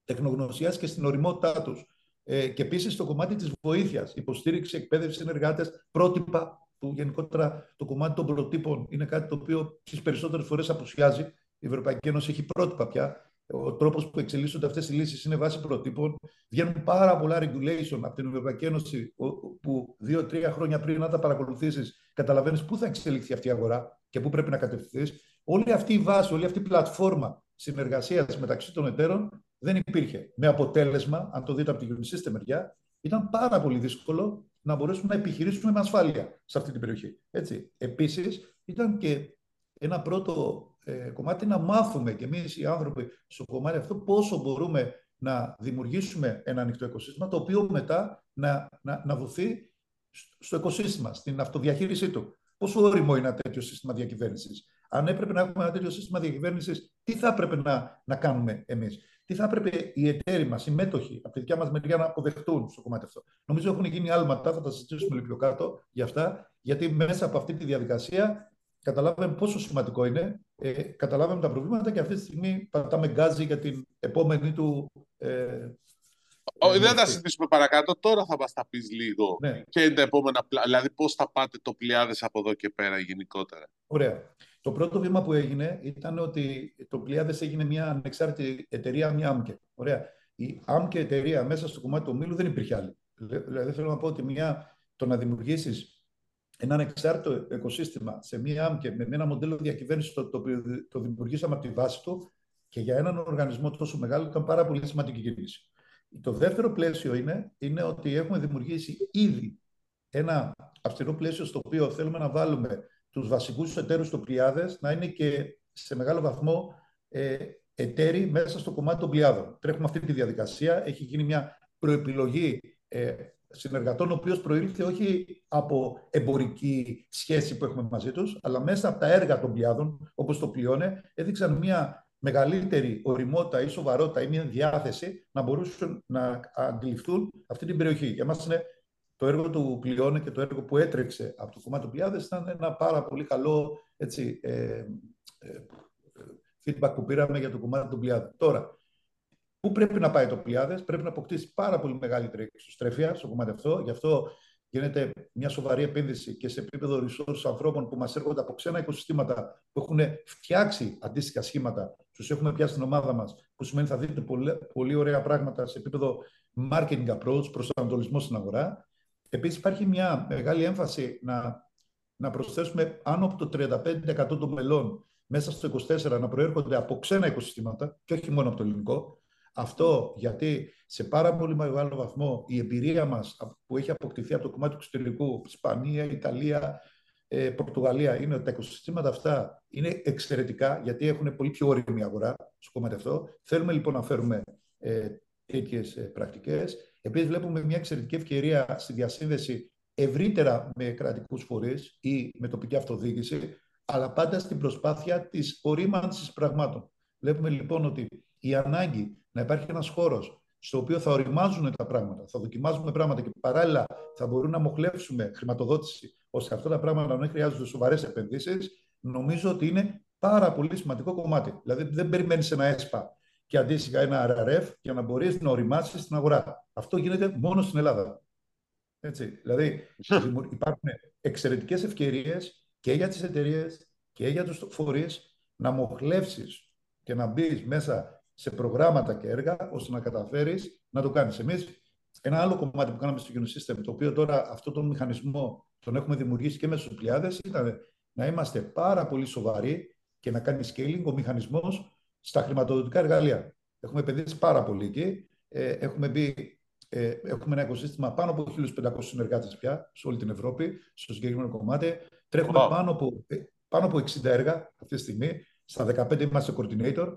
τεχνογνωσίας και στην οριμότητά τους, ε, και επίσης στο κομμάτι της βοήθειας, υποστήριξη, εκπαίδευση, συνεργάτες, πρότυπα, που γενικότερα το κομμάτι των προτύπων είναι κάτι το οποίο τις περισσότερες φορές απουσιάζει. Η Ευρωπαϊκή Ένωση έχει πρότυπα πια ο τρόπος που εξελίσσονται αυτές οι λύσεις είναι βάσει προτύπων. Βγαίνουν πάρα πολλά regulation από την Ευρωπαϊκή Ένωση που δύο-τρία χρόνια πριν να τα παρακολουθήσεις, καταλαβαίνεις πού θα εξελιχθεί αυτή η αγορά και πού πρέπει να κατευθυνθείς. Όλη αυτή η βάση, όλη αυτή η πλατφόρμα συνεργασίας μεταξύ των εταίρων δεν υπήρχε. Με αποτέλεσμα, αν το δείτε από τη Unisystem μεριά, ήταν πάρα πολύ δύσκολο να μπορέσουμε να επιχειρήσουμε με ασφάλεια σε αυτή την περιοχή. Έτσι. Επίσης, ήταν και ένα πρώτο ε, κομμάτι να μάθουμε και εμείς οι άνθρωποι στο κομμάτι αυτό πόσο μπορούμε να δημιουργήσουμε ένα ανοιχτό οικοσύστημα, το οποίο μετά να, να, να δοθεί στο οικοσύστημα, στην αυτοδιαχείρισή του. Πόσο όριμο είναι ένα τέτοιο σύστημα διακυβέρνησης; Αν έπρεπε να έχουμε ένα τέτοιο σύστημα διακυβέρνησης, τι θα έπρεπε να, να κάνουμε εμείς; Τι θα έπρεπε οι εταίροι μας, οι μέτοχοι, από τη δικιά μας μεριά να αποδεχτούν στο κομμάτι αυτό; Νομίζω έχουν γίνει άλματα, θα τα συζητήσουμε λίγο πιο κάτω για αυτά, γιατί μέσα από αυτή τη διαδικασία καταλάβαμε πόσο σημαντικό είναι, ε, καταλάβαμε τα προβλήματα και αυτή τη στιγμή πατάμε γκάζι για την επόμενη του ε, όχι, δεν θα συζητήσουμε παρακάτω. Τώρα θα μας τα πεις λίγο. Ναι. Και είναι τα επόμενα Δηλαδή, πώς θα πάτε το πλοιάδε από εδώ και πέρα γενικότερα. Ωραία. Το πρώτο βήμα που έγινε ήταν ότι το πλοιάδε έγινε μια ανεξάρτητη εταιρεία, μια άμκε. Ωραία. Η άμκε εταιρεία μέσα στο κομμάτι του ομίλου δεν υπήρχε άλλη. Δηλαδή, θέλω να πω ότι μια, το να δημιουργήσεις ένα ανεξάρτητο οικοσύστημα σε μια άμκε με ένα μοντέλο διακυβέρνησης το, το οποίο το δημιουργήσαμε από τη βάση του και για έναν οργανισμό τόσο μεγάλο ήταν πάρα πολύ σημαντική κίνηση. Το δεύτερο πλαίσιο είναι, είναι ότι έχουμε δημιουργήσει ήδη ένα αυστηρό πλαίσιο στο οποίο θέλουμε να βάλουμε τους βασικούς εταίρους των πλοιάδες να είναι και σε μεγάλο βαθμό ε, εταίροι μέσα στο κομμάτι των πλοιάδων. Τρέχουμε αυτή τη διαδικασία. Έχει γίνει μια προεπιλογή ε, συνεργατών, ο οποίος προήλθε όχι από εμπορική σχέση που έχουμε μαζί τους, αλλά μέσα από τα έργα των πλοιάδων, όπως το πλειώνε, έδειξαν μια μεγαλύτερη οριμότητα ή σοβαρότητα ή μια διάθεση να μπορούσαν να αντιληφθούν αυτή την περιοχή. Για μας είναι το έργο του Πλειώνε και το έργο που έτρεξε από το κομμάτι του Πλιάδες ήταν ένα πάρα πολύ καλό έτσι, ε, ε, feedback που πήραμε για το κομμάτι του Πλιάδε. Τώρα, πού πρέπει να πάει το Πλιάδες, πρέπει να αποκτήσει πάρα πολύ μεγαλύτερη εξωστρέφεια στο κομμάτι αυτό. Γι' αυτό γίνεται μια σοβαρή επένδυση και σε επίπεδο resource ανθρώπων που μας έρχονται από ξένα οικοσυστήματα που έχουν φτιάξει αντίστοιχα σχήματα, τους έχουμε πιάσει στην ομάδα μας, που σημαίνει θα δείτε πολύ, πολύ ωραία πράγματα σε επίπεδο marketing approach, προσανατολισμό στην αγορά. Επίσης, υπάρχει μια μεγάλη έμφαση να, να προσθέσουμε πάνω από το 35% των μελών μέσα στο 24 να προέρχονται από ξένα οικοσυστήματα και όχι μόνο από το ελληνικό. Αυτό γιατί σε πάρα πολύ μεγάλο βαθμό η εμπειρία μας που έχει αποκτηθεί από το κομμάτι του εξωτερικού, Ισπανία, Ιταλία, ε, Πορτογαλία, είναι ότι τα οικοσυστήματα αυτά είναι εξαιρετικά γιατί έχουν πολύ πιο όρημη αγορά στο κομμάτι αυτό. Θέλουμε λοιπόν να φέρουμε ε, τέτοιες πρακτικές. Επίσης, βλέπουμε μια εξαιρετική ευκαιρία στη διασύνδεση ευρύτερα με κρατικούς φορείς ή με τοπική αυτοδιοίκηση, αλλά πάντα στην προσπάθεια της ορίμανσης πραγμάτων. Βλέπουμε λοιπόν ότι η ανάγκη να υπάρχει ένας χώρος στο οποίο θα οριμάζουν τα πράγματα, θα δοκιμάζουμε πράγματα και παράλληλα θα μπορούν να μοχλεύσουμε χρηματοδότηση, ώστε αυτά τα πράγματα να μην χρειάζονται σοβαρές επενδύσεις, νομίζω ότι είναι πάρα πολύ σημαντικό κομμάτι. Δηλαδή, δεν περιμένεις ένα ΕΣΠΑ και αντίστοιχα ένα RRF για να μπορείς να οριμάσεις στην αγορά. Αυτό γίνεται μόνο στην Ελλάδα. Έτσι. Δηλαδή, υπάρχουν εξαιρετικές ευκαιρίες και για τις εταιρείες και για τους φορείς να μοχλεύσεις και να μπεις μέσα σε προγράμματα και έργα ώστε να καταφέρεις να το κάνεις. Εμείς, ένα άλλο κομμάτι που κάναμε στο System, το οποίο τώρα αυτό τον μηχανισμό τον έχουμε δημιουργήσει και με στου πλειάδε, ήταν να είμαστε πάρα πολύ σοβαροί και να κάνεις scaling ο μηχανισμός στα χρηματοδοτικά εργαλεία. Έχουμε επενδύσει πάρα πολύ εκεί. Ε, έχουμε μπει ε, έχουμε ένα οικοσύστημα πάνω από 1.500 συνεργάτες πια σε όλη την Ευρώπη, στο συγκεκριμένο κομμάτι. Τρέχουμε πάνω, από, ε, πάνω από 60 έργα αυτή τη στιγμή. Στα 15 είμαστε coordinator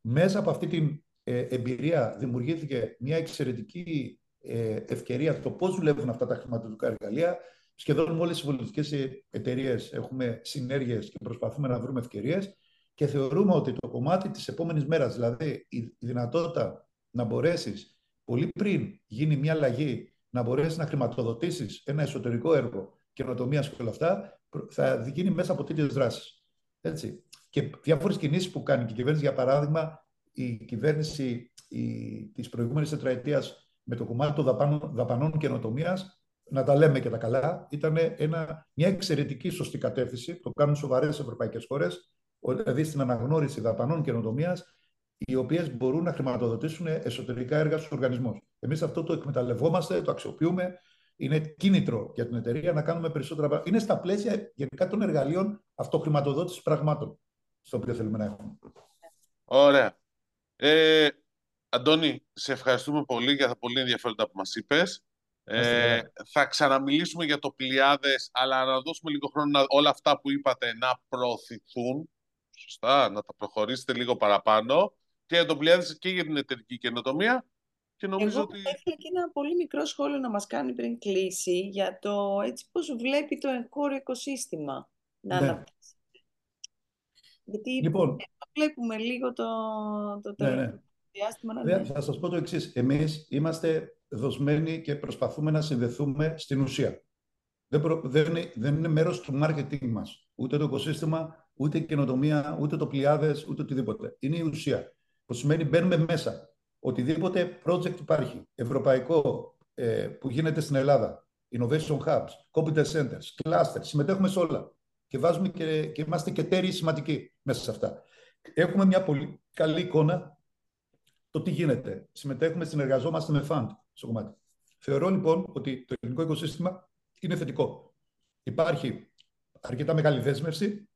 μέσα από αυτή την ε, εμπειρία δημιουργήθηκε μια εξαιρετική ε, ευκαιρία το πώς δουλεύουν αυτά τα χρηματοδοτικά εργαλεία. Σχεδόν με όλες τις πολιτικές εταιρείες έχουμε συνέργειες και προσπαθούμε να βρούμε ευκαιρίες και θεωρούμε ότι το κομμάτι της επόμενης μέρας, δηλαδή η δυνατότητα να μπορέσεις πολύ πριν γίνει μια αλλαγή, να μπορέσεις να χρηματοδοτήσεις ένα εσωτερικό έργο καινοτομίας και όλα αυτά, θα γίνει μέσα από τέτοιες δράσεις. Έτσι και διάφορες κινήσεις που κάνει και η κυβέρνηση. Για παράδειγμα, η κυβέρνηση της προηγούμενης τετραετίας με το κομμάτι των δαπανών, δαπανών καινοτομίας, να τα λέμε και τα καλά, ήταν μια εξαιρετική σωστή κατεύθυνση. Το κάνουν σοβαρές ευρωπαϊκές χώρες, δηλαδή στην αναγνώριση δαπανών καινοτομίας, οι οποίες μπορούν να χρηματοδοτήσουν εσωτερικά έργα στους οργανισμούς. Εμείς αυτό το εκμεταλλευόμαστε, το αξιοποιούμε είναι κίνητρο για την εταιρεία να κάνουμε περισσότερα πράγματα. Είναι στα πλαίσια γενικά των εργαλείων αυτοχρηματοδότησης πραγμάτων στο οποίο θέλουμε να έχουμε. Ωραία. Ε, Αντώνη, σε ευχαριστούμε πολύ για τα πολύ ενδιαφέροντα που μας είπες. Ε, θα ξαναμιλήσουμε για το Πλιάδες, αλλά να δώσουμε λίγο χρόνο να, όλα αυτά που είπατε να προωθηθούν. Σωστά, να τα προχωρήσετε λίγο παραπάνω. Και για το Πλιάδες και για την εταιρική καινοτομία. Και νομίζω Εγώ ότι... θα ήθελα και ένα πολύ μικρό σχόλιο να μας κάνει πριν κλείσει για το έτσι πώς βλέπει το εγχώριο οικοσύστημα να Ναι. αναπτύσσεται. Γιατί Λοιπόν, βλέπουμε λίγο το, το ναι, τελευταίο ναι. διάστημα να Βέβαια, είναι. θα σας πω το εξής. Εμείς είμαστε δοσμένοι και προσπαθούμε να συνδεθούμε στην ουσία. Δεν, προ- δεν, είναι, δεν είναι μέρος του marketing μας. Ούτε το οικοσύστημα, ούτε η καινοτομία, ούτε το πλοιάδες, ούτε οτιδήποτε. Είναι η ουσία. Που σημαίνει μπαίνουμε μέσα. Οτιδήποτε project υπάρχει, ευρωπαϊκό, ε, που γίνεται στην Ελλάδα, innovation hubs, competence centers, clusters, συμμετέχουμε σε όλα. Και, βάζουμε και, και είμαστε και τέροι σημαντικοί μέσα σε αυτά. Έχουμε μια πολύ καλή εικόνα το τι γίνεται. Συμμετέχουμε, συνεργαζόμαστε με fund στο κομμάτι. Θεωρώ λοιπόν ότι το ελληνικό οικοσύστημα είναι θετικό. Υπάρχει αρκετά μεγάλη δέσμευση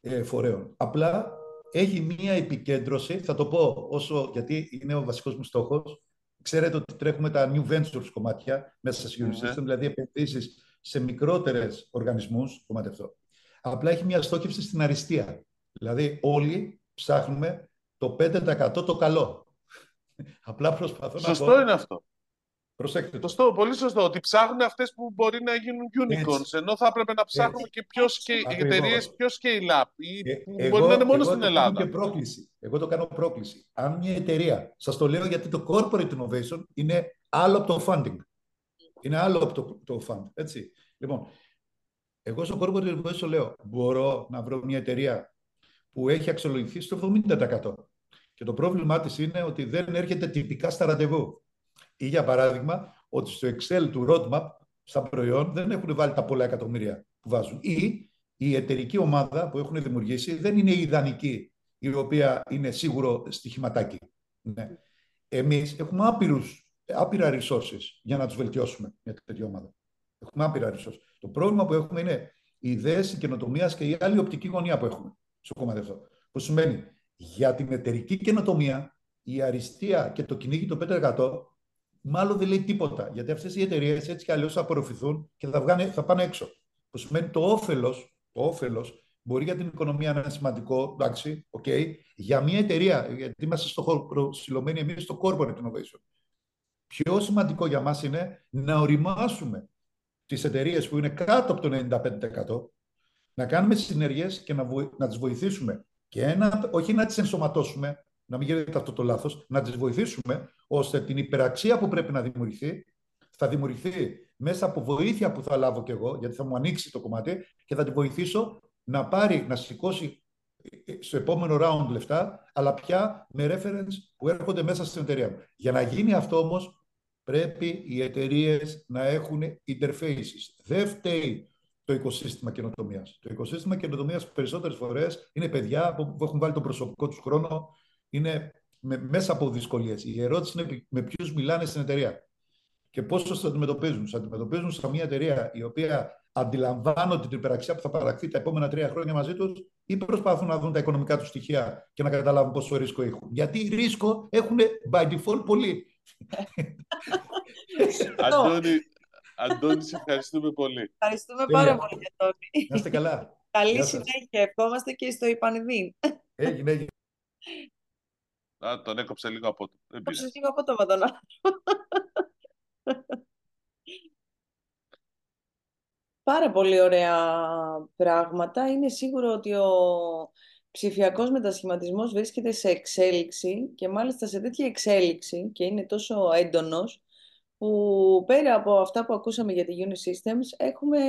ε, φορέων. Απλά έχει μία επικέντρωση, θα το πω όσο, γιατί είναι ο βασικός μου στόχος. Ξέρετε ότι τρέχουμε τα new ventures κομμάτια μέσα σε Ναι. Unisystem, δηλαδή επενδύσεις σε μικρότερες οργανισμούς, κομμάτι αυτό. Απλά έχει μία στόχευση στην αριστεία. Δηλαδή όλοι ψάχνουμε το 5% το καλό. Απλά προσπαθώ να Σωστό πω... είναι αυτό. Προσέξτε το. Σωστό, πολύ σωστό. Ότι ψάχνουν αυτές που μπορεί να γίνουν unicorns, Έτσι. ενώ θα έπρεπε να ψάχνουμε και πιο sca- Ακριβώς. εταιρείες πιο scale-up ή Ε, που εγώ- μπορεί να είναι μόνος εγώ στην το Ελλάδα. Κάνω και πρόκληση. Εγώ το κάνω πρόκληση. Αν μια εταιρεία, σας το λέω γιατί το corporate innovation είναι άλλο από το funding. Είναι άλλο από το, το fund. Έτσι. Λοιπόν, εγώ στο corporate innovation λέω, μπορώ να βρω μια εταιρεία που έχει αξιολογηθεί στο 70%. Και το πρόβλημά της είναι ότι δεν έρχεται τυπικά στα ραντεβού. Ή για παράδειγμα, ότι στο Excel του roadmap, στα προϊόν, δεν έχουν βάλει τα πολλά εκατομμύρια που βάζουν. Ή η εταιρική ομάδα που έχουν δημιουργήσει δεν είναι η ιδανική, η οποία είναι σίγουρο στοιχηματάκι. Ναι. Εμείς έχουμε άπειρους, άπειρα resources για να τους βελτιώσουμε μια τέτοια ομάδα. Έχουμε άπειρα resources. Το πρόβλημα που έχουμε είναι οι ιδέες, η καινοτομία και η άλλη οπτική γωνία που έχουμε στο κομμάτι αυτό. Που σημαίνει για την εταιρική καινοτομία, η αριστεία και το κυνήγι το 5% μάλλον δεν λέει τίποτα. Γιατί αυτές οι εταιρείες έτσι κι αλλιώς θα απορροφηθούν και θα, βγάνε, θα πάνε έξω. Που σημαίνει το όφελος το όφελος μπορεί για την οικονομία να είναι σημαντικό, εντάξει, okay, για μια εταιρεία, γιατί είμαστε στο χώρο προσιλωμένοι εμείς στο corporate innovation. Πιο σημαντικό για μας είναι να οριμάσουμε τις εταιρείες που είναι κάτω από το 95%, να κάνουμε συνεργές και να, βοη, να τις βοηθήσουμε και ένα, όχι να τις ενσωματώσουμε, να μην γίνεται αυτό το λάθος, να τις βοηθήσουμε ώστε την υπεραξία που πρέπει να δημιουργηθεί θα δημιουργηθεί μέσα από βοήθεια που θα λάβω κι εγώ, γιατί θα μου ανοίξει το κομμάτι και θα τη βοηθήσω να πάρει, να σηκώσει στο επόμενο round λεφτά, αλλά πια με reference που έρχονται μέσα στην εταιρεία μου. Για να γίνει αυτό όμως, πρέπει οι εταιρείες να έχουν interfaces. Δεν φταίει το οικοσύστημα καινοτομίας. Το οικοσύστημα καινοτομίας περισσότερες φορές είναι παιδιά που έχουν βάλει τον προσωπικό τους χρόνο, είναι με, μέσα από δυσκολίες. Η ερώτηση είναι με ποιους μιλάνε στην εταιρεία και πώ του αντιμετωπίζουν. Του αντιμετωπίζουν σε μια εταιρεία η οποία αντιλαμβάνονται την υπεραξία που θα παραχθεί τα επόμενα τρία χρόνια μαζί τους, ή προσπαθούν να δουν τα οικονομικά τους στοιχεία και να καταλάβουν πόσο ρίσκο έχουν. Γιατί ρίσκο έχουν by default πολλοί. Αντώνη, Αντώνη, σε ευχαριστούμε πολύ. Ευχαριστούμε πάρα πολύ, Αντώνη. Να είστε καλά. Καλή συνέχεια. Ευχόμαστε και στο Ιπανιδίν. Έγινε, έγινε. Α, τον έκοψε λίγο από το. Έκοψε λίγο από το με τον Πάρα πολύ ωραία πράγματα. Είναι σίγουρο ότι ο ψηφιακός μετασχηματισμός βρίσκεται σε εξέλιξη και μάλιστα σε τέτοια εξέλιξη και είναι τόσο έντονος που πέρα από αυτά που ακούσαμε για τη Unisystems έχουμε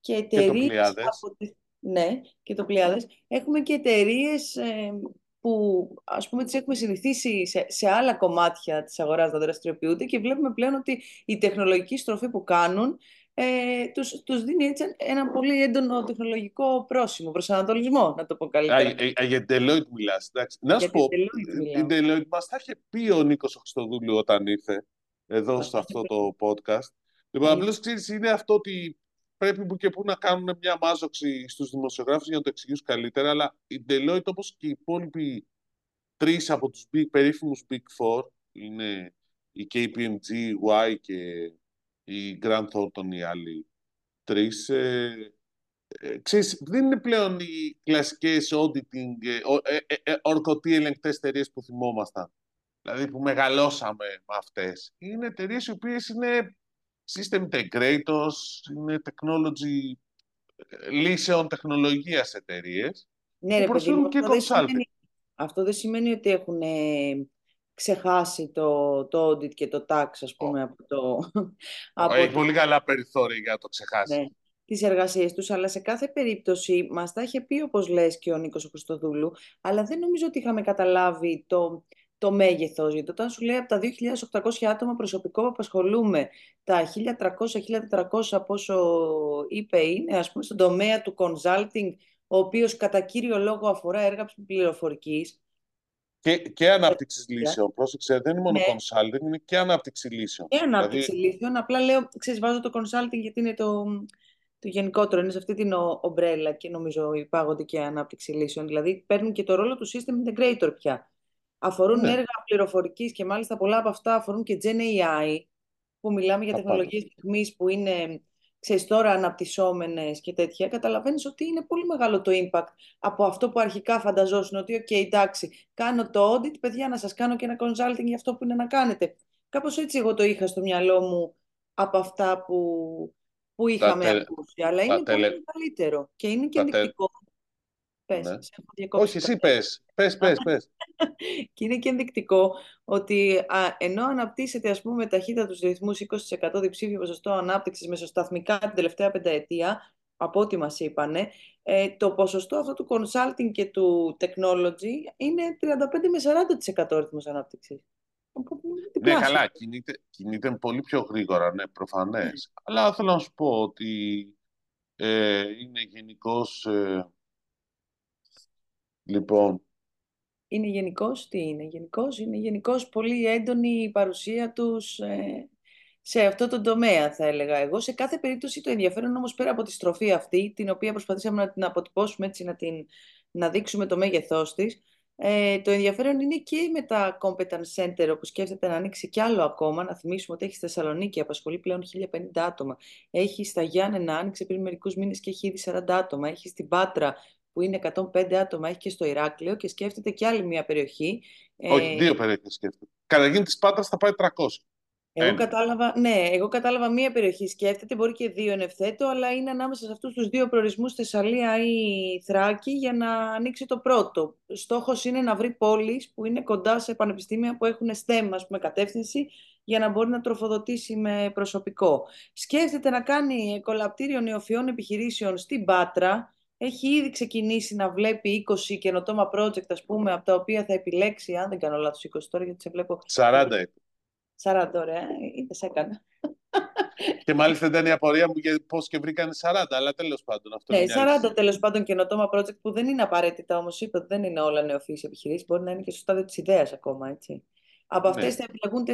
και εταιρείες. Από... Ναι, και το Πλιάδες. Έχουμε και εταιρείες ε, που ας πούμε τις έχουμε συνηθίσει σε, σε άλλα κομμάτια της αγοράς να δραστηριοποιούνται και βλέπουμε πλέον ότι η τεχνολογική στροφή που κάνουν ε, τους, τους δίνει έτσι ένα πολύ έντονο τεχνολογικό πρόσημο, προσανατολισμό, να το πω καλύτερα. Α, για την Deloitte μιλάς, εντάξει. Να σου πω, την Deloitte μας τα είχε πει ο Νίκος Χριστοδούλου όταν ήρθε εδώ σε αυτό το podcast. Λοιπόν, απλώς ξέρεις, είναι αυτό ότι πρέπει που και που να κάνουν μια μάζοξη στους δημοσιογράφους για να το εξηγήσουν καλύτερα, αλλά η Deloitte όπως και οι υπόλοιποι τρεις από τους big, περίφημους Big Four, είναι η KPMG, Y και η Grant Thornton οι άλλοι τρεις. Ε, ε, ξέρεις, δεν είναι πλέον οι κλασικές auditing, ε, ε, ε, ορκωτοί ελεγκτές εταιρείες που θυμόμασταν. Δηλαδή που μεγαλώσαμε με αυτές. Είναι εταιρείες οι οποίες είναι system integrators, είναι technology, λύσεων τεχνολογίας εταιρείες. Ναι, ρε, παιδί, και αυτό, δεν σημαίνει, αυτό δεν σημαίνει ότι έχουν ξεχάσει το, το audit και το tax, ας πούμε, από το... από Έχει πολύ καλά περιθώρια για να το ξεχάσει. Ναι, τις εργασίες τους, αλλά σε κάθε περίπτωση μας τα είχε πει, όπως λες και ο Νίκος Χριστοδούλου, αλλά δεν νομίζω ότι είχαμε καταλάβει το, το μέγεθος, γιατί όταν σου λέει από τα 2.800 άτομα προσωπικό που απασχολούμε, τα 1.300-1.400 πόσο είπε είναι, ας πούμε, στον τομέα του consulting, ο οποίος κατά κύριο λόγο αφορά έργα πληροφορικής, και, και ανάπτυξη λύσεων. Πρόσεξε, δεν είναι μόνο ναι. consulting, είναι και ανάπτυξη λύσεων. Και ανάπτυξη δηλαδή... λύσεων. Απλά λέω, ξέρεις, βάζω το consulting γιατί είναι το, το γενικότερο, είναι σε αυτή την ομπρέλα και νομίζω υπάγονται και ανάπτυξη λύσεων. Δηλαδή παίρνουν και το ρόλο του system integrator πια. Αφορούν ναι. έργα πληροφορικής και μάλιστα πολλά από αυτά αφορούν και Gen AI, που μιλάμε για τεχνολογίες τεχνολογίες που είναι ξέρεις, τώρα αναπτυσσόμενες και τέτοια, καταλαβαίνεις ότι είναι πολύ μεγάλο το impact από αυτό που αρχικά φανταζόσουν ότι, ok, εντάξει, κάνω το audit, παιδιά, να σας κάνω και ένα consulting για αυτό που είναι να κάνετε. Κάπως έτσι εγώ το είχα στο μυαλό μου από αυτά που, που είχαμε ακούσει, αλλά είναι πολύ μεγαλύτερο και είναι και ενδεικτικό. Πες, ναι. Όχι, εσύ πες. Πες, πες, πες. και είναι και ενδεικτικό ότι α, ενώ αναπτύσσεται ας πούμε με ταχύτητα τους ρυθμούς 20% διψήφιο ποσοστό ανάπτυξης μεσοσταθμικά την τελευταία πενταετία, από ό,τι μας είπανε, ε, το ποσοστό αυτό του consulting και του technology είναι 35 με 40% ρυθμός ανάπτυξης. Ναι, καλά, κινείται, κινείται πολύ πιο γρήγορα, ναι, προφανές. Αλλά θέλω να σου πω ότι ε, είναι γενικώς. Ε, λοιπόν, είναι γενικώ τι είναι. Γενικώ είναι γενικώς πολύ έντονη η παρουσία τους ε, σε αυτό το τομέα, θα έλεγα εγώ. Σε κάθε περίπτωση το ενδιαφέρον όμως πέρα από τη στροφή αυτή, την οποία προσπαθήσαμε να την αποτυπώσουμε έτσι, να, την, να δείξουμε το μέγεθός της, ε, το ενδιαφέρον είναι και με τα competence center, όπου σκέφτεται να ανοίξει κι άλλο ακόμα. Να θυμίσουμε ότι έχει στη Θεσσαλονίκη, απασχολεί πλέον 1050 άτομα. Έχει στα Γιάννενα, άνοιξε πριν μερικούς μήνες και έχει ήδη 40 άτομα. Έχει στην Πάτρα, που είναι 105 άτομα, έχει και στο Ηράκλειο και σκέφτεται και άλλη μια περιοχή. Όχι, ε... δύο περιοχές σκέφτεται. Καταρχήν της Πάτρας θα πάει 300. Εγώ κατάλαβα, ναι, εγώ κατάλαβα μία περιοχή σκέφτεται, μπορεί και δύο εν ευθέτω, αλλά είναι ανάμεσα σε αυτούς τους δύο προορισμούς, Θεσσαλία ή Θράκη, για να ανοίξει το πρώτο. Στόχος είναι να βρει πόλεις που είναι κοντά σε πανεπιστήμια που έχουν STEM, ας πούμε, κατεύθυνση, για να μπορεί να τροφοδοτήσει με προσωπικό. Σκέφτεται να κάνει κολαπτήριο νεοφιών επιχειρήσεων στην Πάτρα, έχει ήδη ξεκινήσει να βλέπει 20 καινοτόμα project, ας πούμε, από τα οποία θα επιλέξει, αν δεν κάνω λάθος 20 τώρα, γιατί σε βλέπω... 40 40 ωραία, είτε σε έκανα. Και μάλιστα ήταν η απορία μου για πώς και βρήκαν 40, αλλά τέλος πάντων. Αυτό ναι, 40 τέλος πάντων καινοτόμα project που δεν είναι απαραίτητα όμως, είπε ότι δεν είναι όλα νεοφύη επιχειρήσεις, μπορεί να είναι και στο στάδιο της ιδέας ακόμα. Έτσι. Από αυτές ναι. θα επιλεγούν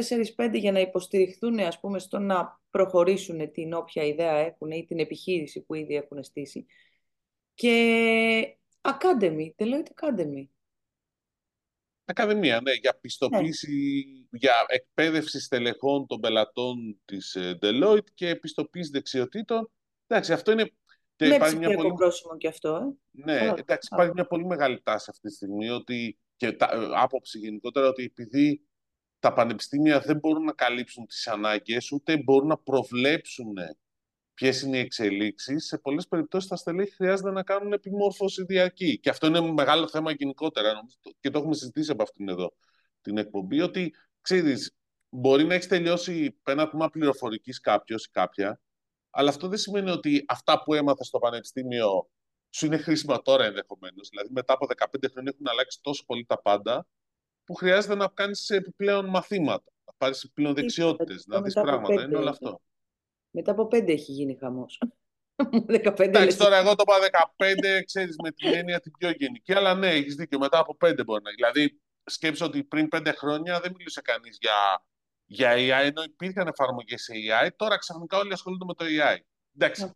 4-5 για να υποστηριχθούν ας πούμε, στο να προχωρήσουν την όποια ιδέα έχουν ή την επιχείρηση που ήδη έχουν στήσει. Και Academy, Deloitte Academy. Ακαδημία, ναι, για πιστοποίηση, ναι. για εκπαίδευση στελεχών των πελατών της ε, Deloitte και επιστοποίηση δεξιοτήτων. Εντάξει, αυτό είναι... Και ναι, υπάρχει μια πολύ... πρόσημο και αυτό. Ε. Ναι, εντάξει, υπάρχει μια πολύ μεγάλη τάση αυτή τη στιγμή ότι, και τα, ε, άποψη γενικότερα ότι επειδή τα πανεπιστήμια δεν μπορούν να καλύψουν τις ανάγκες, ούτε μπορούν να προβλέψουν ποιες είναι οι εξελίξεις, σε πολλές περιπτώσεις τα στελέχη χρειάζεται να κάνουν επιμόρφωση διαρκή. Και αυτό είναι μεγάλο θέμα γενικότερα. Και το έχουμε συζητήσει από αυτήν εδώ την εκπομπή, ότι ξέρεις, μπορεί να έχεις τελειώσει ένα τμήμα πληροφορικής κάποιος ή κάποια, αλλά αυτό δεν σημαίνει ότι αυτά που έμαθες στο πανεπιστήμιο σου είναι χρήσιμα τώρα ενδεχομένως. Δηλαδή, μετά από 15 χρόνια έχουν αλλάξει τόσο πολύ τα πάντα, που χρειάζεται να κάνεις επιπλέον μαθήματα, να πάρεις επιπλέον δεξιότητες, να δεις πράγματα. Είναι όλο αυτό. Μετά από πέντε έχει γίνει χαμός. 15 Εντάξει, τώρα εγώ το είπα 15, ξέρεις με την έννοια την πιο γενική, αλλά ναι, έχεις δίκιο. Μετά από πέντε μπορεί να. Δηλαδή, σκέψω ότι πριν πέντε χρόνια δεν μιλούσε κανείς για, για AI, ενώ υπήρχαν εφαρμογές σε AI. Τώρα ξαφνικά όλοι ασχολούνται με το AI. Εντάξει.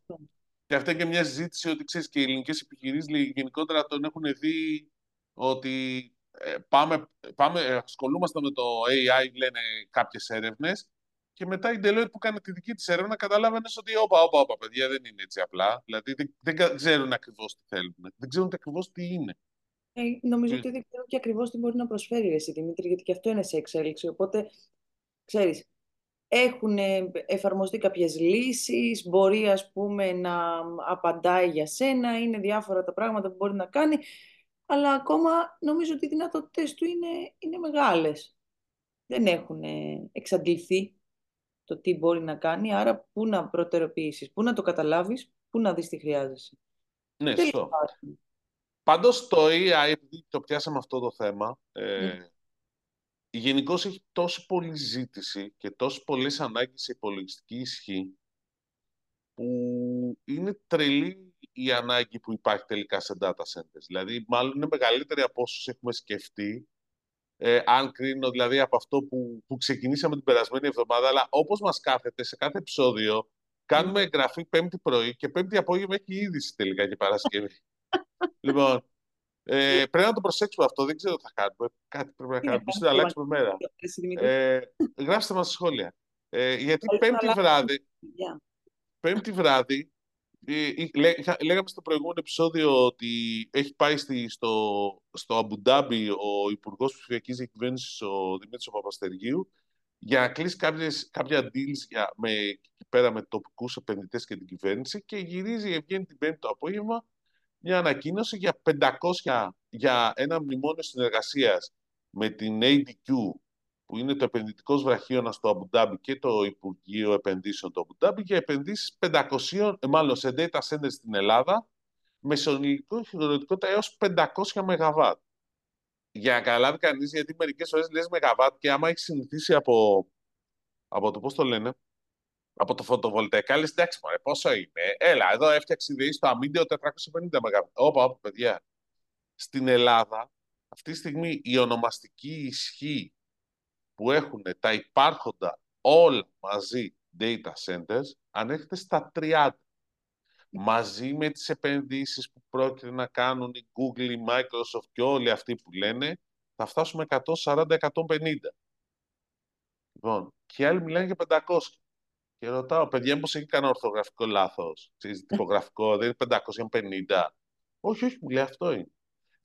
Και αυτή είναι και μια συζήτηση ότι ξέρεις και οι ελληνικές επιχειρήσεις γενικότερα τον έχουν δει ότι ε, πάμε, πάμε, ασχολούμαστε με το AI, λένε κάποιες έρευνες, και μετά η Deloitte που κάνει τη δική της έρευνα καταλάβαινες ότι όπα, όπα, όπα, παιδιά, δεν είναι έτσι απλά. Δηλαδή δεν, δεν ξέρουν ακριβώς τι θέλουν. Δεν ξέρουν ακριβώς τι είναι. Ε, νομίζω και... ότι δεν ξέρουν και ακριβώς τι μπορεί να προσφέρει εσύ, Δημήτρη, γιατί και αυτό είναι σε εξέλιξη. Οπότε, ξέρεις, έχουν εφαρμοστεί κάποιες λύσεις, μπορεί ας πούμε να απαντάει για σένα, είναι διάφορα τα πράγματα που μπορεί να κάνει, αλλά ακόμα νομίζω ότι οι δυνατότητες του είναι, είναι μεγάλες. Δεν έχουν εξαντληθεί το τι μπορεί να κάνει, άρα πού να προτεραιοποιήσεις, πού να το καταλάβεις, πού να δεις τι χρειάζεσαι. Ναι, σωστό. Πάντως το AI, επειδή το πιάσαμε αυτό το θέμα, ε, ναι. γενικώς έχει τόσο πολλή ζήτηση και τόσο πολλές ανάγκες σε υπολογιστική ισχύ, που είναι τρελή η ανάγκη που υπάρχει τελικά σε data centers. Δηλαδή, μάλλον είναι μεγαλύτερη από όσους έχουμε σκεφτεί ε, αν κρίνω δηλαδή από αυτό που, που ξεκινήσαμε την περασμένη εβδομάδα, αλλά όπως μας κάθεται σε κάθε επεισόδιο, κάνουμε εγγραφή πέμπτη πρωί και πέμπτη απόγευμα έχει είδηση τελικά και Παρασκευή. λοιπόν, ε, πρέπει να το προσέξουμε αυτό, δεν ξέρω τι θα κάνουμε. Κάτι πρέπει να κάνουμε, να αλλάξουμε μέρα. Ε, γράψτε μας σχόλια. Ε, γιατί πέμπτη βράδυ, πέμπτη βράδυ ε, ε, λέγαμε στο προηγούμενο επεισόδιο ότι έχει πάει στη, στο, στο Αμπουντάμπι ο Υπουργός Ψηφιακής Διακυβέρνησης, ο Δημήτρης Παπαστεργίου, για να κλείσει κάποιες, κάποια deals για, με, εκεί πέρα με τοπικούς επενδυτές και την κυβέρνηση και γυρίζει, βγαίνει την Πέμπτη το απόγευμα, μια ανακοίνωση για 500 για ένα μνημόνιο συνεργασίας με την ADQ που είναι το επενδυτικός βραχίωνα στο Αμπουντάμπι και το Υπουργείο Επενδύσεων του Αμπουντάμπι για επενδύσεις 500, ε, μάλλον σε data centers στην Ελλάδα, με σονιλικό χειροδοτικότητα έως 500 ΜΒ. Για να καταλάβει κανείς, γιατί μερικές φορές λες ΜΒ και άμα έχεις συνηθίσει από, από το πώς το λένε, από το φωτοβολταϊκά, λες εντάξει, μωρέ, πόσο είναι; Έλα, εδώ έφτιαξε ιδέα στο αμύντιο 450 ΜΒ. Όπα, όπα, παιδιά. Στην Ελλάδα, αυτή τη στιγμή η ονομαστική ισχύ που έχουν τα υπάρχοντα όλα μαζί data centers ανέρχεται στα 30. Μαζί με τις επενδύσεις που πρόκειται να κάνουν η Google, η Microsoft και όλοι αυτοί που λένε, θα φτάσουμε 140-150. Λοιπόν, και άλλοι μιλάνε για 500. Και ρωτάω, παιδιά, πώς έχει κανένα ορθογραφικό λάθος. Ξέρεις, τυπογραφικό, δεν είναι 550. Όχι, όχι, μου λέει αυτό είναι.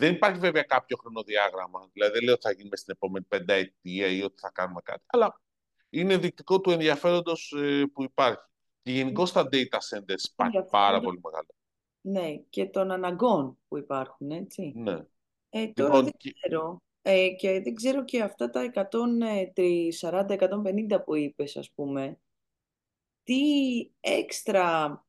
Δεν υπάρχει βέβαια κάποιο χρονοδιάγραμμα. Δηλαδή δεν λέω ότι θα γίνει στην επόμενη πενταετία ή ότι θα κάνουμε κάτι. Αλλά είναι δεικτικό του ενδιαφέροντος ε, που υπάρχει. Και γενικώς στα data centers υπάρχει πάρα πολύ μεγάλο. Ναι, και των αναγκών που υπάρχουν, έτσι. Ναι. Ε, τώρα λοιπόν, δεν ξέρω. Ε, και δεν ξέρω και αυτά τα 140-150 που είπες, ας πούμε. Τι έξτρα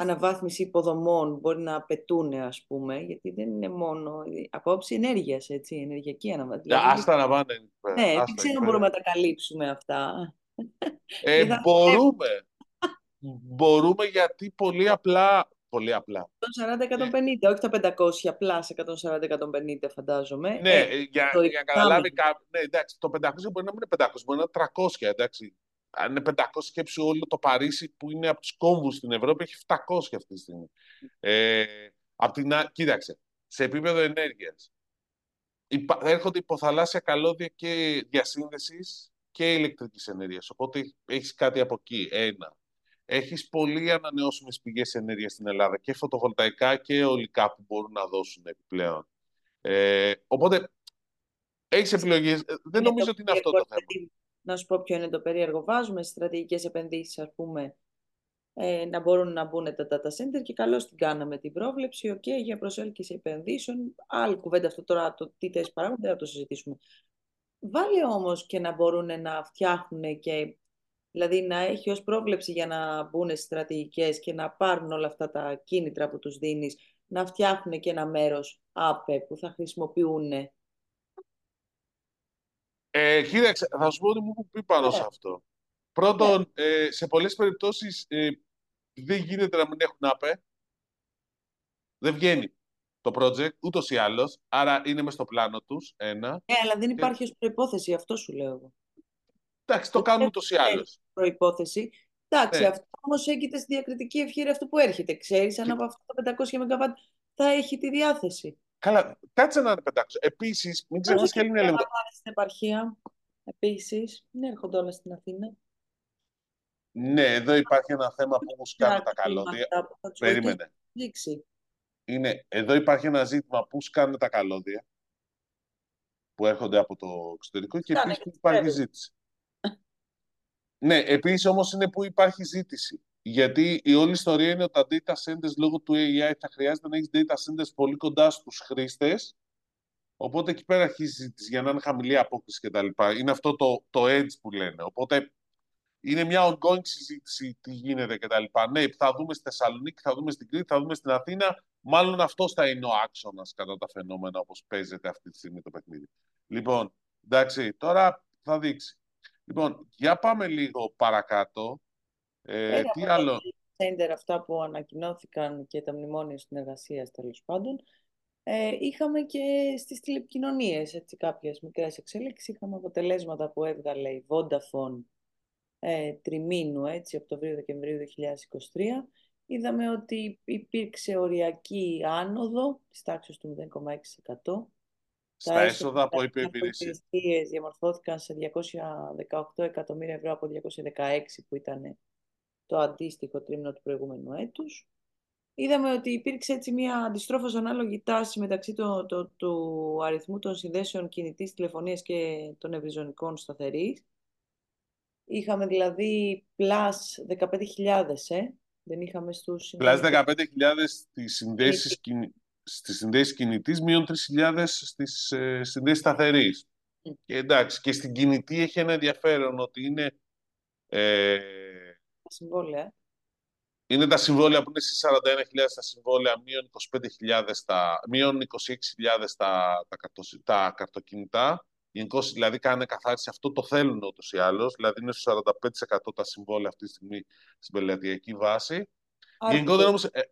αναβάθμιση υποδομών μπορεί να απαιτούν, ας πούμε, γιατί δεν είναι μόνο απόψη ενέργειας, έτσι, ενεργειακή αναβάθμιση. Δηλαδή, άστα να πάνε. Ναι, άστα δεν ξέρω αν μπορούμε να τα καλύψουμε αυτά. Ε, μπορούμε. μπορούμε γιατί πολύ απλά Πολύ απλά. 140-150, όχι τα 500, απλά σε 140-150 φαντάζομαι. Ναι, ε, για, για να καταλάβει κάποιο. Ναι, εντάξει, το 500 μπορεί να μην είναι 500, μπορεί να είναι 300, εντάξει αν είναι 500 σκέψη όλο το Παρίσι που είναι από τους κόμβους στην Ευρώπη έχει 700 αυτή τη στιγμή. Ε, απ την, κοίταξε, σε επίπεδο ενέργειας έρχονται υποθαλάσσια καλώδια και διασύνδεσης και ηλεκτρικής ενέργειας. Οπότε έχεις κάτι από εκεί. Ένα. Έχεις πολύ ανανεώσιμες πηγές ενέργειας στην Ελλάδα και φωτοβολταϊκά και ολικά που μπορούν να δώσουν επιπλέον. Ε, οπότε έχεις επιλογές. Δεν νομίζω ότι είναι αυτό το θέμα να σου πω ποιο είναι το περίεργο. Βάζουμε στρατηγικές επενδύσεις, ας πούμε, ε, να μπορούν να μπουν τα data center και καλώς την κάναμε την πρόβλεψη, οκ, για προσέλκυση επενδύσεων. Άλλη κουβέντα αυτό τώρα, το τι θέσεις παράγονται, θα το συζητήσουμε. Βάλε όμως και να μπορούν να φτιάχνουν και Δηλαδή να έχει ως πρόβλεψη για να μπουν στις στρατηγικές και να πάρουν όλα αυτά τα κίνητρα που τους δίνεις, να φτιάχνουν και ένα μέρος ΑΠΕ που θα χρησιμοποιούν ε, κοίταξε, θα σου πω ότι μου έχουν πει πάνω σε αυτό. Πρώτον, ε, σε πολλές περιπτώσεις ε, δεν γίνεται να μην έχουν ΑΠΕ. Δεν βγαίνει το project, ούτως ή άλλως, άρα είναι μες στο πλάνο τους, ένα. Ναι, αλλά δεν υπάρχει ως προϋπόθεση, αυτό σου λέω εγώ. Εντάξει, το κάνουν ούτως ή άλλως. Προϋπόθεση. Εντάξει, ναι. αυτό όμως έγκυται στη διακριτική ευχαίρεια αυτό που έρχεται. Ξέρεις, αν από αυτά τα 500 ΜΒ θα έχει τη διάθεση. Καλά, κάτσε να πετάξω. Επίσης, μην ξεχνάς και άλλη μια λεπτό. στην επαρχία. Επίσης, δεν έρχονται όλα στην Αθήνα. Ναι, εδώ υπάρχει ένα θέμα που μου σκάνε τα καλώδια. Περίμενε. Είναι, εδώ υπάρχει ένα ζήτημα που σκάνε τα καλώδια που έρχονται από το εξωτερικό και επίσης που υπάρχει ζήτηση. ναι, επίσης όμως είναι που υπάρχει ζήτηση. Γιατί η όλη ιστορία είναι ότι τα data centers λόγω του AI θα χρειάζεται να έχεις data centers πολύ κοντά στους χρήστες Οπότε εκεί πέρα αρχίζει η ζήτηση για να είναι χαμηλή απόκριση κτλ. Είναι αυτό το, το edge που λένε. Οπότε είναι μια ongoing συζήτηση τι γίνεται κτλ. Ναι, θα δούμε στη Θεσσαλονίκη, θα δούμε στην Κρήτη, θα δούμε στην Αθήνα. Μάλλον αυτό θα είναι ο άξονας κατά τα φαινόμενα όπως παίζεται αυτή τη στιγμή το παιχνίδι. Λοιπόν, εντάξει, τώρα θα δείξει. Λοιπόν, για πάμε λίγο παρακάτω. Ε, τι άλλο; Center, αυτά που ανακοινώθηκαν και τα μνημόνια συνεργασία τέλος πάντων. Ε, είχαμε και στις τηλεπικοινωνίες έτσι, κάποιες μικρές εξέλιξεις. Είχαμε αποτελέσματα που έβγαλε η Vodafone ε, τριμήνου, έτσι, Οκτωβρίου-Δεκεμβρίου 2023. Είδαμε ότι υπήρξε οριακή άνοδο της τάξης του 0,6%. Στα έσοδα από υπηρεσίες διαμορφώθηκαν σε 218 εκατομμύρια ευρώ από 216 που ήταν το αντίστοιχο τρίμηνο του προηγούμενου έτους. Είδαμε ότι υπήρξε έτσι μια αντιστρόφως ανάλογη τάση μεταξύ το, το, του αριθμού των συνδέσεων κινητής τηλεφωνίας και των ευρυζωνικών σταθερής. Είχαμε δηλαδή πλάς 15.000, ε. δεν είχαμε στους... Πλάς 15.000 στις συνδέσεις, κινη... στις συνδέσεις κινητής, μείον 3.000 στις ε, συνδέσεις σταθερής. Και εντάξει, και στην κινητή έχει ένα ενδιαφέρον ότι είναι... Ε, συμβόλαια είναι τα συμβόλαια που είναι στις 41.000 τα συμβόλαια, μείον 25.000 τα, μείον 26.000 τα, τα, τα καρτοκινητά. Γενικώς δηλαδή κάνουν καθάριση, αυτό το θέλουν ούτως ή άλλως. Δηλαδή είναι στο 45% τα συμβόλαια αυτή τη στιγμή στην πελατειακή βάση. Γενικότερα όμως. Ε,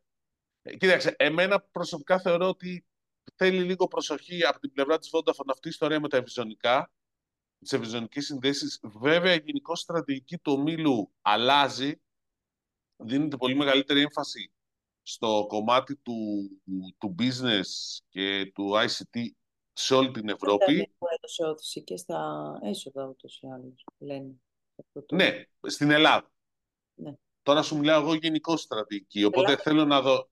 ε, κοίταξε, εμένα προσωπικά θεωρώ ότι θέλει λίγο προσοχή από την πλευρά της Vodafone αυτή η ιστορία με τα ευρυζωνικά, τις ευρυζωνικές συνδέσεις. Βέβαια, η γενικώ στρατηγική του ομίλου αλλάζει δίνεται πολύ μεγαλύτερη έμφαση στο κομμάτι του, του business και του ICT σε όλη την Ευρώπη. Που έδωσε όθηση και στα έσοδα ούτως ή άλλως, λένε. Ναι, στην Ελλάδα. Ναι. Τώρα σου μιλάω εγώ γενικό στρατηγική, οπότε θέλω να δω...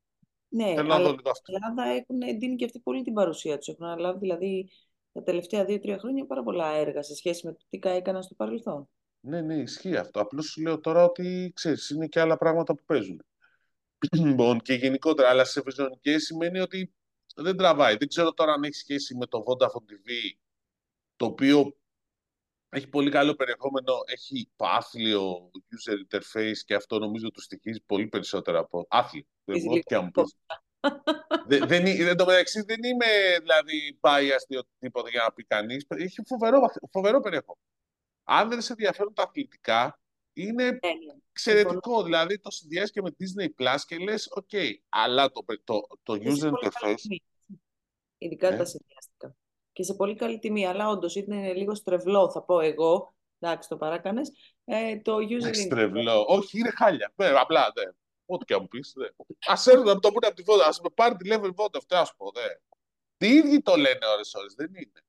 Ναι, θέλω αλλά να δω λίγο αυτό. Στην Ελλάδα έχουν δίνει και αυτή πολύ την παρουσία τους. Έχουν αναλάβει δηλαδή τα τελευταία δύο-τρία χρόνια πάρα πολλά έργα σε σχέση με το τι έκαναν στο παρελθόν. Ναι, ναι, ισχύει αυτό. Απλώς σου λέω τώρα ότι ξέρεις, είναι και άλλα πράγματα που παίζουν. Λοιπόν, και γενικότερα, αλλά σε ευρυζωνικέ σημαίνει ότι δεν τραβάει. Δεν ξέρω τώρα αν έχει σχέση με το Vodafone TV, το οποίο έχει πολύ καλό περιεχόμενο, έχει άθλιο user interface και αυτό νομίζω του στοιχίζει πολύ περισσότερο από άθλιο. Δεν μπορώ και αν δεν, δεν, δεν, το μεταξύ δεν είμαι δηλαδή biased ή οτιδήποτε για να πει κανείς. Έχει φοβερό, φοβερό περιεχόμενο αν δεν σε ενδιαφέρουν τα αθλητικά, είναι ναι, ναι. εξαιρετικό. Δηλαδή το συνδυάζεις και με Disney Plus και λες, OK, αλλά το, το, το user interface. Ειδικά ε; τα συνδυαστικά. Και σε πολύ καλή τιμή, αλλά όντως είναι λίγο στρεβλό, θα πω εγώ. Εντάξει, το παράκανες. Ε, το user interface. Στρεβλό. Όχι, είναι χάλια. Ναι, απλά ναι. Ό,τι και αν μου πεις. Α έρθουν να το πούνε από τη βότα. Α με πάρει τη level βότα. Αυτό ας πω. Ναι. Τι ίδιοι το λένε ώρε-ώρε. Δεν είναι.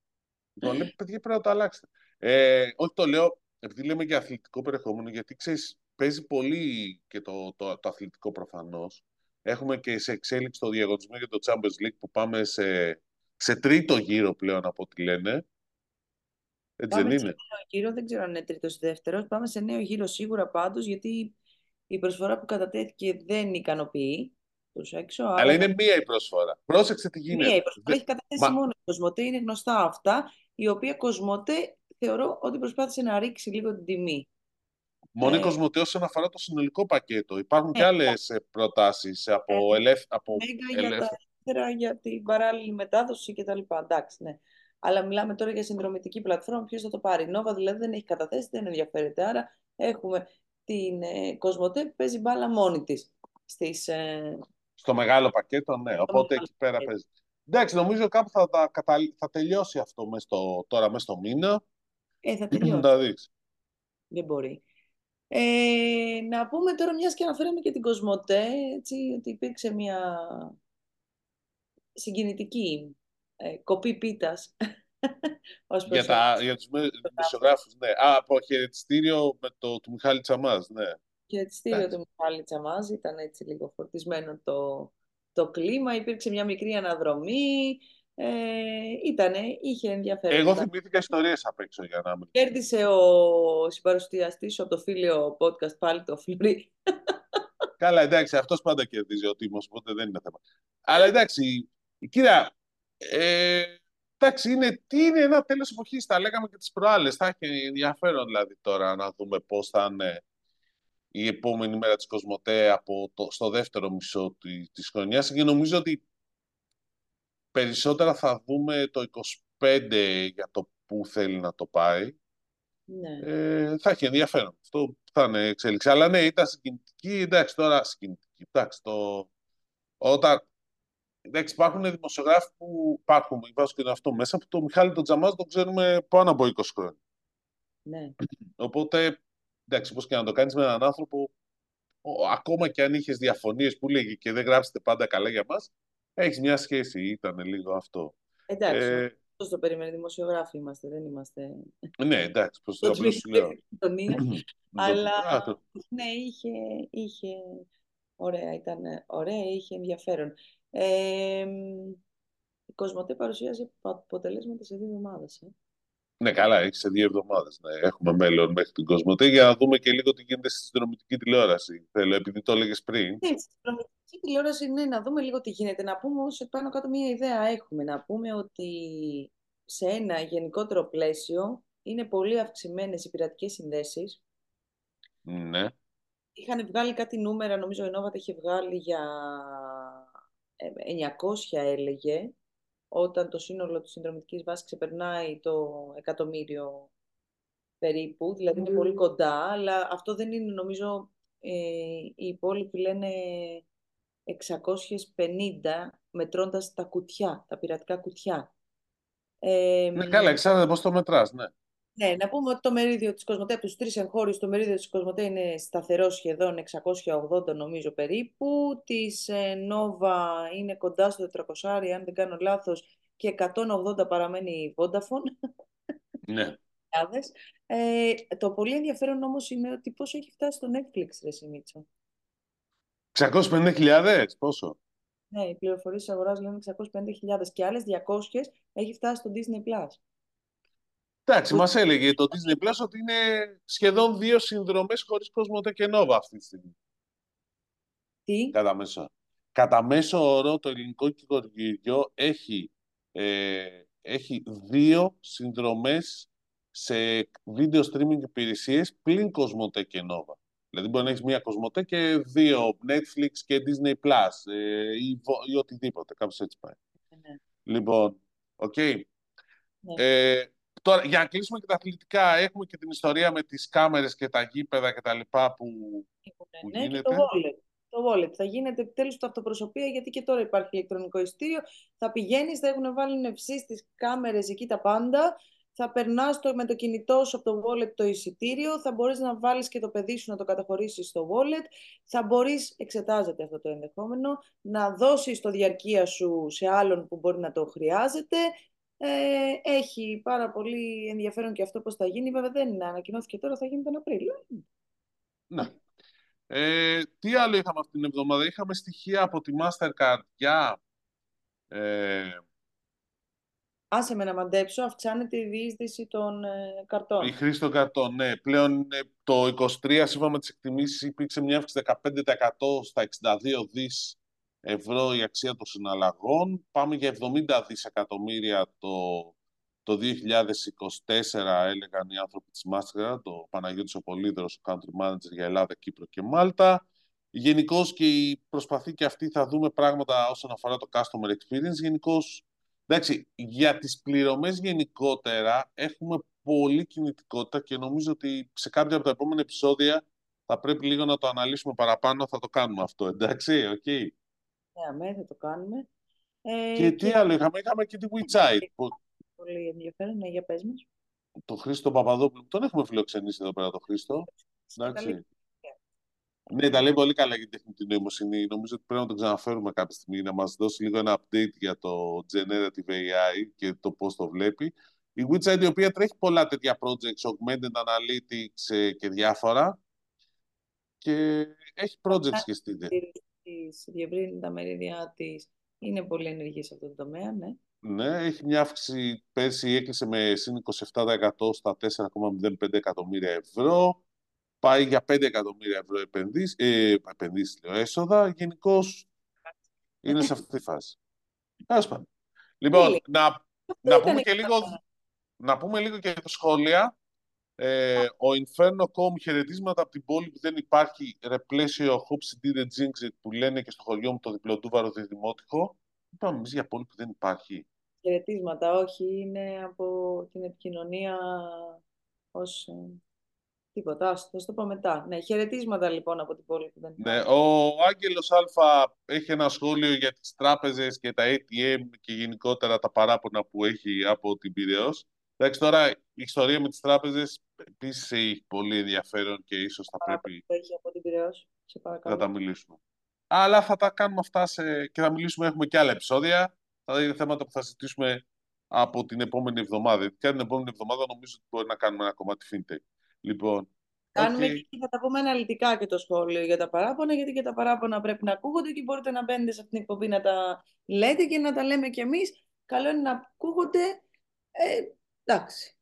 Το λέει, παιδιά, πρέπει να το αλλάξετε. Ε, όχι το λέω, επειδή λέμε για αθλητικό περιεχόμενο, γιατί ξέρεις, παίζει πολύ και το, το, το αθλητικό προφανώς. Έχουμε και σε εξέλιξη το διαγωνισμό για το Champions League που πάμε σε, σε τρίτο γύρο πλέον από ό,τι λένε. Έτσι δεν είναι; Σε νέο γύρο, δεν ξέρω αν είναι τρίτος ή δεύτερος. Πάμε σε νέο γύρο σίγουρα πάντως, γιατί η προσφορά που κατατέθηκε δεν ικανοποιεί. Έξω, αλλά... είναι μία η προσφορά. Πρόσεξε τι γίνεται. Μία η προσφορά. Έχει καταθέσει Μα... μόνο η Κοσμοτέ, είναι γνωστά αυτά. Η οποία Κοσμοτέ θεωρώ ότι προσπάθησε να ρίξει λίγο την τιμή. Μόνο η ε, Κοσμοτέ όσον αφορά το συνολικό πακέτο. Υπάρχουν και ε, άλλες προτάσεις από, ε, ελεύθερα. από για τα για την παράλληλη μετάδοση κτλ. Εντάξει, ναι. Αλλά μιλάμε τώρα για συνδρομητική πλατφόρμα. Ποιος θα το πάρει; Η Νόβα δηλαδή δεν έχει καταθέσει, δεν ενδιαφέρεται. Άρα έχουμε την ε, Κοσμοτέ που παίζει μπάλα μόνη της. Ε... Στο μεγάλο πακέτο, ναι. Στο Οπότε εκεί πέρα παίζει. Εντάξει, νομίζω κάπου θα, θα, θα τελειώσει αυτό μες στο, τώρα μέσα στο μήνα. Ε, θα τελειώσει. Δεν μπορεί. Ε, να πούμε τώρα, μιας και αναφέραμε και την Κοσμοτέ, έτσι, ότι υπήρξε μια συγκινητική ε, κοπή πίτας. για, τα, για τους δημοσιογράφους, ναι. Α, από χαιρετιστήριο με το, του Μιχάλη Τσαμάς, ναι. Χαιρετιστήριο του Μιχάλη Τσαμάς, ήταν έτσι λίγο φορτισμένο το, το κλίμα, υπήρξε μια μικρή αναδρομή, ε, ήτανε, είχε ενδιαφέρον. Εγώ θυμήθηκα ιστορίες απ' έξω για να μην... Κέρδισε ο συμπαρουσιαστής από το φίλιο podcast πάλι το Φλουρί. Καλά, εντάξει, αυτός πάντα κερδίζει ο Τίμος, οπότε δεν είναι θέμα. Αλλά εντάξει, κοίτα, ε, εντάξει, είναι, τι είναι ένα τέλος εποχής, τα λέγαμε και τις προάλλες, θα έχει ενδιαφέρον δηλαδή τώρα να δούμε πώς θα είναι η επόμενη μέρα της Κοσμοτέ από το, στο δεύτερο μισό της, της χρονιάς και νομίζω ότι περισσότερα θα δούμε το 25 για το που θέλει να το πάει. Ναι. Ε, θα έχει ενδιαφέρον. Αυτό θα είναι εξέλιξη. Αλλά ναι, ήταν συγκινητική. Εντάξει, τώρα συγκινητική. Εντάξει, το... Όταν... Εντάξει, υπάρχουν δημοσιογράφοι που υπάρχουν, βάζω και αυτό μέσα, που το Μιχάλη τον Τζαμάζ τον ξέρουμε πάνω από 20 χρόνια. Ναι. Οπότε, εντάξει, πώς και να το κάνεις με έναν άνθρωπο, ακόμα και αν είχες διαφωνίες που λέγει και δεν γράψετε πάντα καλά για μας, έχεις μια σχέση, ήταν λίγο αυτό. Εντάξει, ε, πώς το περιμένει, δημοσιογράφοι είμαστε, δεν είμαστε... Ναι, εντάξει, πώς το απλώς σου λέω. Αλλά, ναι, είχε, είχε, ωραία, ήταν ωραία, είχε ενδιαφέρον. Ε, η Κοσμοτέ παρουσίασε αποτελέσματα σε δύο εβδομάδες. Ε. Ναι, καλά, έχει σε δύο εβδομάδες. Ναι. Έχουμε μέλλον μέχρι την Κοσμοτέ για να δούμε και λίγο τι γίνεται στη συνδρομητική τηλεόραση. Θέλω, επειδή το έλεγες πριν. Ναι, στη συνδρομητική τηλεόραση, ναι, να δούμε λίγο τι γίνεται. Να πούμε όμως πάνω κάτω μία ιδέα έχουμε. Να πούμε ότι σε ένα γενικότερο πλαίσιο είναι πολύ αυξημένες οι πειρατικές συνδέσεις. Ναι. Είχαν βγάλει κάτι νούμερα, νομίζω η Νόβα είχε βγάλει για 900 ε, έλεγε όταν το σύνολο της συνδρομητικής βάσης ξεπερνάει το εκατομμύριο περίπου, δηλαδή είναι πολύ κοντά, αλλά αυτό δεν είναι νομίζω, ε, οι υπόλοιποι λένε 650 μετρώντας τα κουτιά, τα πειρατικά κουτιά. Ε, ναι, καλά, εξάρτητα πώς το μετράς, ναι. Ναι, να πούμε ότι το μερίδιο της Κοσμοτέ, από τους τρεις εγχώριους, το μερίδιο της Κοσμοτέ είναι σταθερό σχεδόν 680 νομίζω περίπου. Της Νόβα είναι κοντά στο 400, αν δεν κάνω λάθος, και 180 παραμένει η Vodafone. Ναι. ε, το πολύ ενδιαφέρον όμως είναι ότι πόσο έχει φτάσει στο Netflix, ρε Σιμίτσο. 650.000, πόσο; Ναι, οι πληροφορίες της αγοράς λένε 650.000 και άλλες 200 έχει φτάσει στο Disney+. Plus. Εντάξει, μας έλεγε το Disney Plus ότι είναι σχεδόν δύο συνδρομές χωρίς Κοσμοτέ και Nova αυτή τη στιγμή. Τι; Κατά μέσο. Κατά μέσο όρο το ελληνικό κυκλοφοριό έχει, ε, έχει δύο συνδρομές σε video streaming υπηρεσίες πλην Κοσμοτέ και Nova. Δηλαδή μπορεί να έχεις μία Κοσμοτέ και δύο Netflix και Disney Plus ε, ή, ή, οτιδήποτε. Κάπως έτσι πάει. Ναι. Λοιπόν, OK. Okay. Ναι. Ε, Τώρα, για να κλείσουμε και τα αθλητικά, έχουμε και την ιστορία με τις κάμερες και τα γήπεδα και τα λοιπά που, που ναι, γίνεται. Και το wallet. Το wallet. Θα γίνεται επιτέλους ταυτοπροσωπία, γιατί και τώρα υπάρχει ηλεκτρονικό εισιτήριο. Θα πηγαίνεις, θα έχουν βάλει νευσί στις κάμερες εκεί τα πάντα. Θα περνάς με το κινητό σου από το wallet το εισιτήριο. Θα μπορείς να βάλεις και το παιδί σου να το καταχωρήσεις στο wallet. Θα μπορείς, εξετάζεται αυτό το ενδεχόμενο, να δώσεις το διαρκεία σου σε άλλον που μπορεί να το χρειάζεται ε, έχει πάρα πολύ ενδιαφέρον και αυτό πώς θα γίνει. Βέβαια δεν είναι ανακοινώθηκε τώρα, θα γίνει τον Απρίλιο. Ναι. Ε, τι άλλο είχαμε αυτήν την εβδομάδα; Είχαμε στοιχεία από τη Mastercard για... Ε, Άσε με να μαντέψω, αυξάνεται η διείσδυση των ε, καρτών. Η χρήση των καρτών, ναι. Πλέον το 23, σύμφωνα με τις εκτιμήσεις, υπήρξε μια αύξηση 15% στα 62 δις ευρώ η αξία των συναλλαγών. Πάμε για 70 δισεκατομμύρια το, το 2024, έλεγαν οι άνθρωποι της Mastercard, το Παναγιώτης ο Πολύδωρος, ο Country Manager για Ελλάδα, Κύπρο και Μάλτα. Γενικώς και η προσπάθεια και αυτή θα δούμε πράγματα όσον αφορά το customer experience. Γενικώς, εντάξει, για τις πληρωμές γενικότερα έχουμε πολύ κινητικότητα και νομίζω ότι σε κάποια από τα επόμενα επεισόδια θα πρέπει λίγο να το αναλύσουμε παραπάνω, θα το κάνουμε αυτό, εντάξει, OK. Okay. Ναι, θα το κάνουμε. Ε, και, τι άλλο είχαμε, είχαμε και τη WeChat. Πολύ ενδιαφέρον, ναι, για πες μας. Το Χρήστο Παπαδόπουλο, τον έχουμε φιλοξενήσει εδώ πέρα το Χρήστο. Εντάξει. Ναι, τα λέει πολύ καλά για την τεχνητή νοημοσύνη. Νομίζω ότι πρέπει να τον ξαναφέρουμε κάποια στιγμή να μας δώσει λίγο ένα update για το Generative AI και το πώς το βλέπει. Η WitchID, η οποία τρέχει πολλά τέτοια projects, Augmented Analytics ε, και διάφορα. Και έχει projects και στην Διευρύνει τα μερίδια της. Είναι πολύ ενεργή σε αυτό το τομέα, ναι. Ναι, έχει μια αύξηση. Πέρσι έκλεισε με συν 27% στα 4,05 εκατομμύρια ευρώ. Πάει για 5 εκατομμύρια ευρώ επενδύσεις, ε, επενδύσεις λέω, έσοδα. Γενικώς είναι σε αυτή τη φάση. Λοιπόν, να, να πούμε και λίγο να πούμε λίγο και τα σχόλια. Ε, ο Inferno.com χαιρετίσματα από την πόλη που δεν υπάρχει ρεπλαίσιο Hope City Jinx που λένε και στο χωριό μου το διπλοτούβαρο δημότυχο. Είπαμε εμεί για πόλη που δεν υπάρχει. Χαιρετίσματα, όχι, είναι από την επικοινωνία ως ε, τίποτα. Θα το πω μετά. Ναι, χαιρετίσματα λοιπόν από την πόλη που δεν ναι, υπάρχει. Ναι, ο Άγγελος Α έχει ένα σχόλιο για τις τράπεζες και τα ATM και γενικότερα τα παράπονα που έχει από την Πυραιός. Εντάξει, τώρα η ιστορία με τις τράπεζες επίση έχει πολύ ενδιαφέρον και ίσως θα πρέπει έχει από την Πειραιός. Σε να τα μιλήσουμε. Αλλά θα τα κάνουμε αυτά σε... και θα μιλήσουμε, έχουμε και άλλα επεισόδια. Θα είναι θέματα που θα συζητήσουμε από την επόμενη εβδομάδα. Και την επόμενη εβδομάδα νομίζω ότι μπορεί να κάνουμε ένα κομμάτι fintech. Λοιπόν, Κάνουμε okay. και θα τα πούμε αναλυτικά και το σχόλιο για τα παράπονα, γιατί και τα παράπονα πρέπει να ακούγονται και μπορείτε να μπαίνετε σε αυτήν την εκπομπή να τα λέτε και να τα λέμε κι εμείς. Καλό είναι να ακούγονται. Ε, Εντάξει.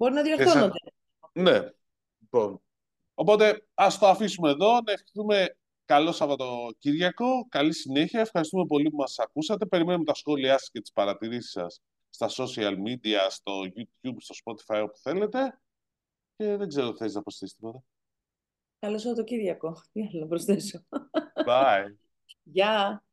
Μπορεί να διορθώνονται. Ναι. Λοιπόν. Οπότε ας το αφήσουμε εδώ. Να ευχηθούμε καλό Σαββατοκύριακο. Καλή συνέχεια. Ευχαριστούμε πολύ που μας ακούσατε. Περιμένουμε τα σχόλιά σας και τις παρατηρήσεις σας στα social media, στο YouTube, στο Spotify, όπου θέλετε. Και δεν ξέρω, θες να προσθέσεις τίποτα; Καλό Σαββατοκύριακο. Τι άλλο να προσθέσω; Bye. Γεια.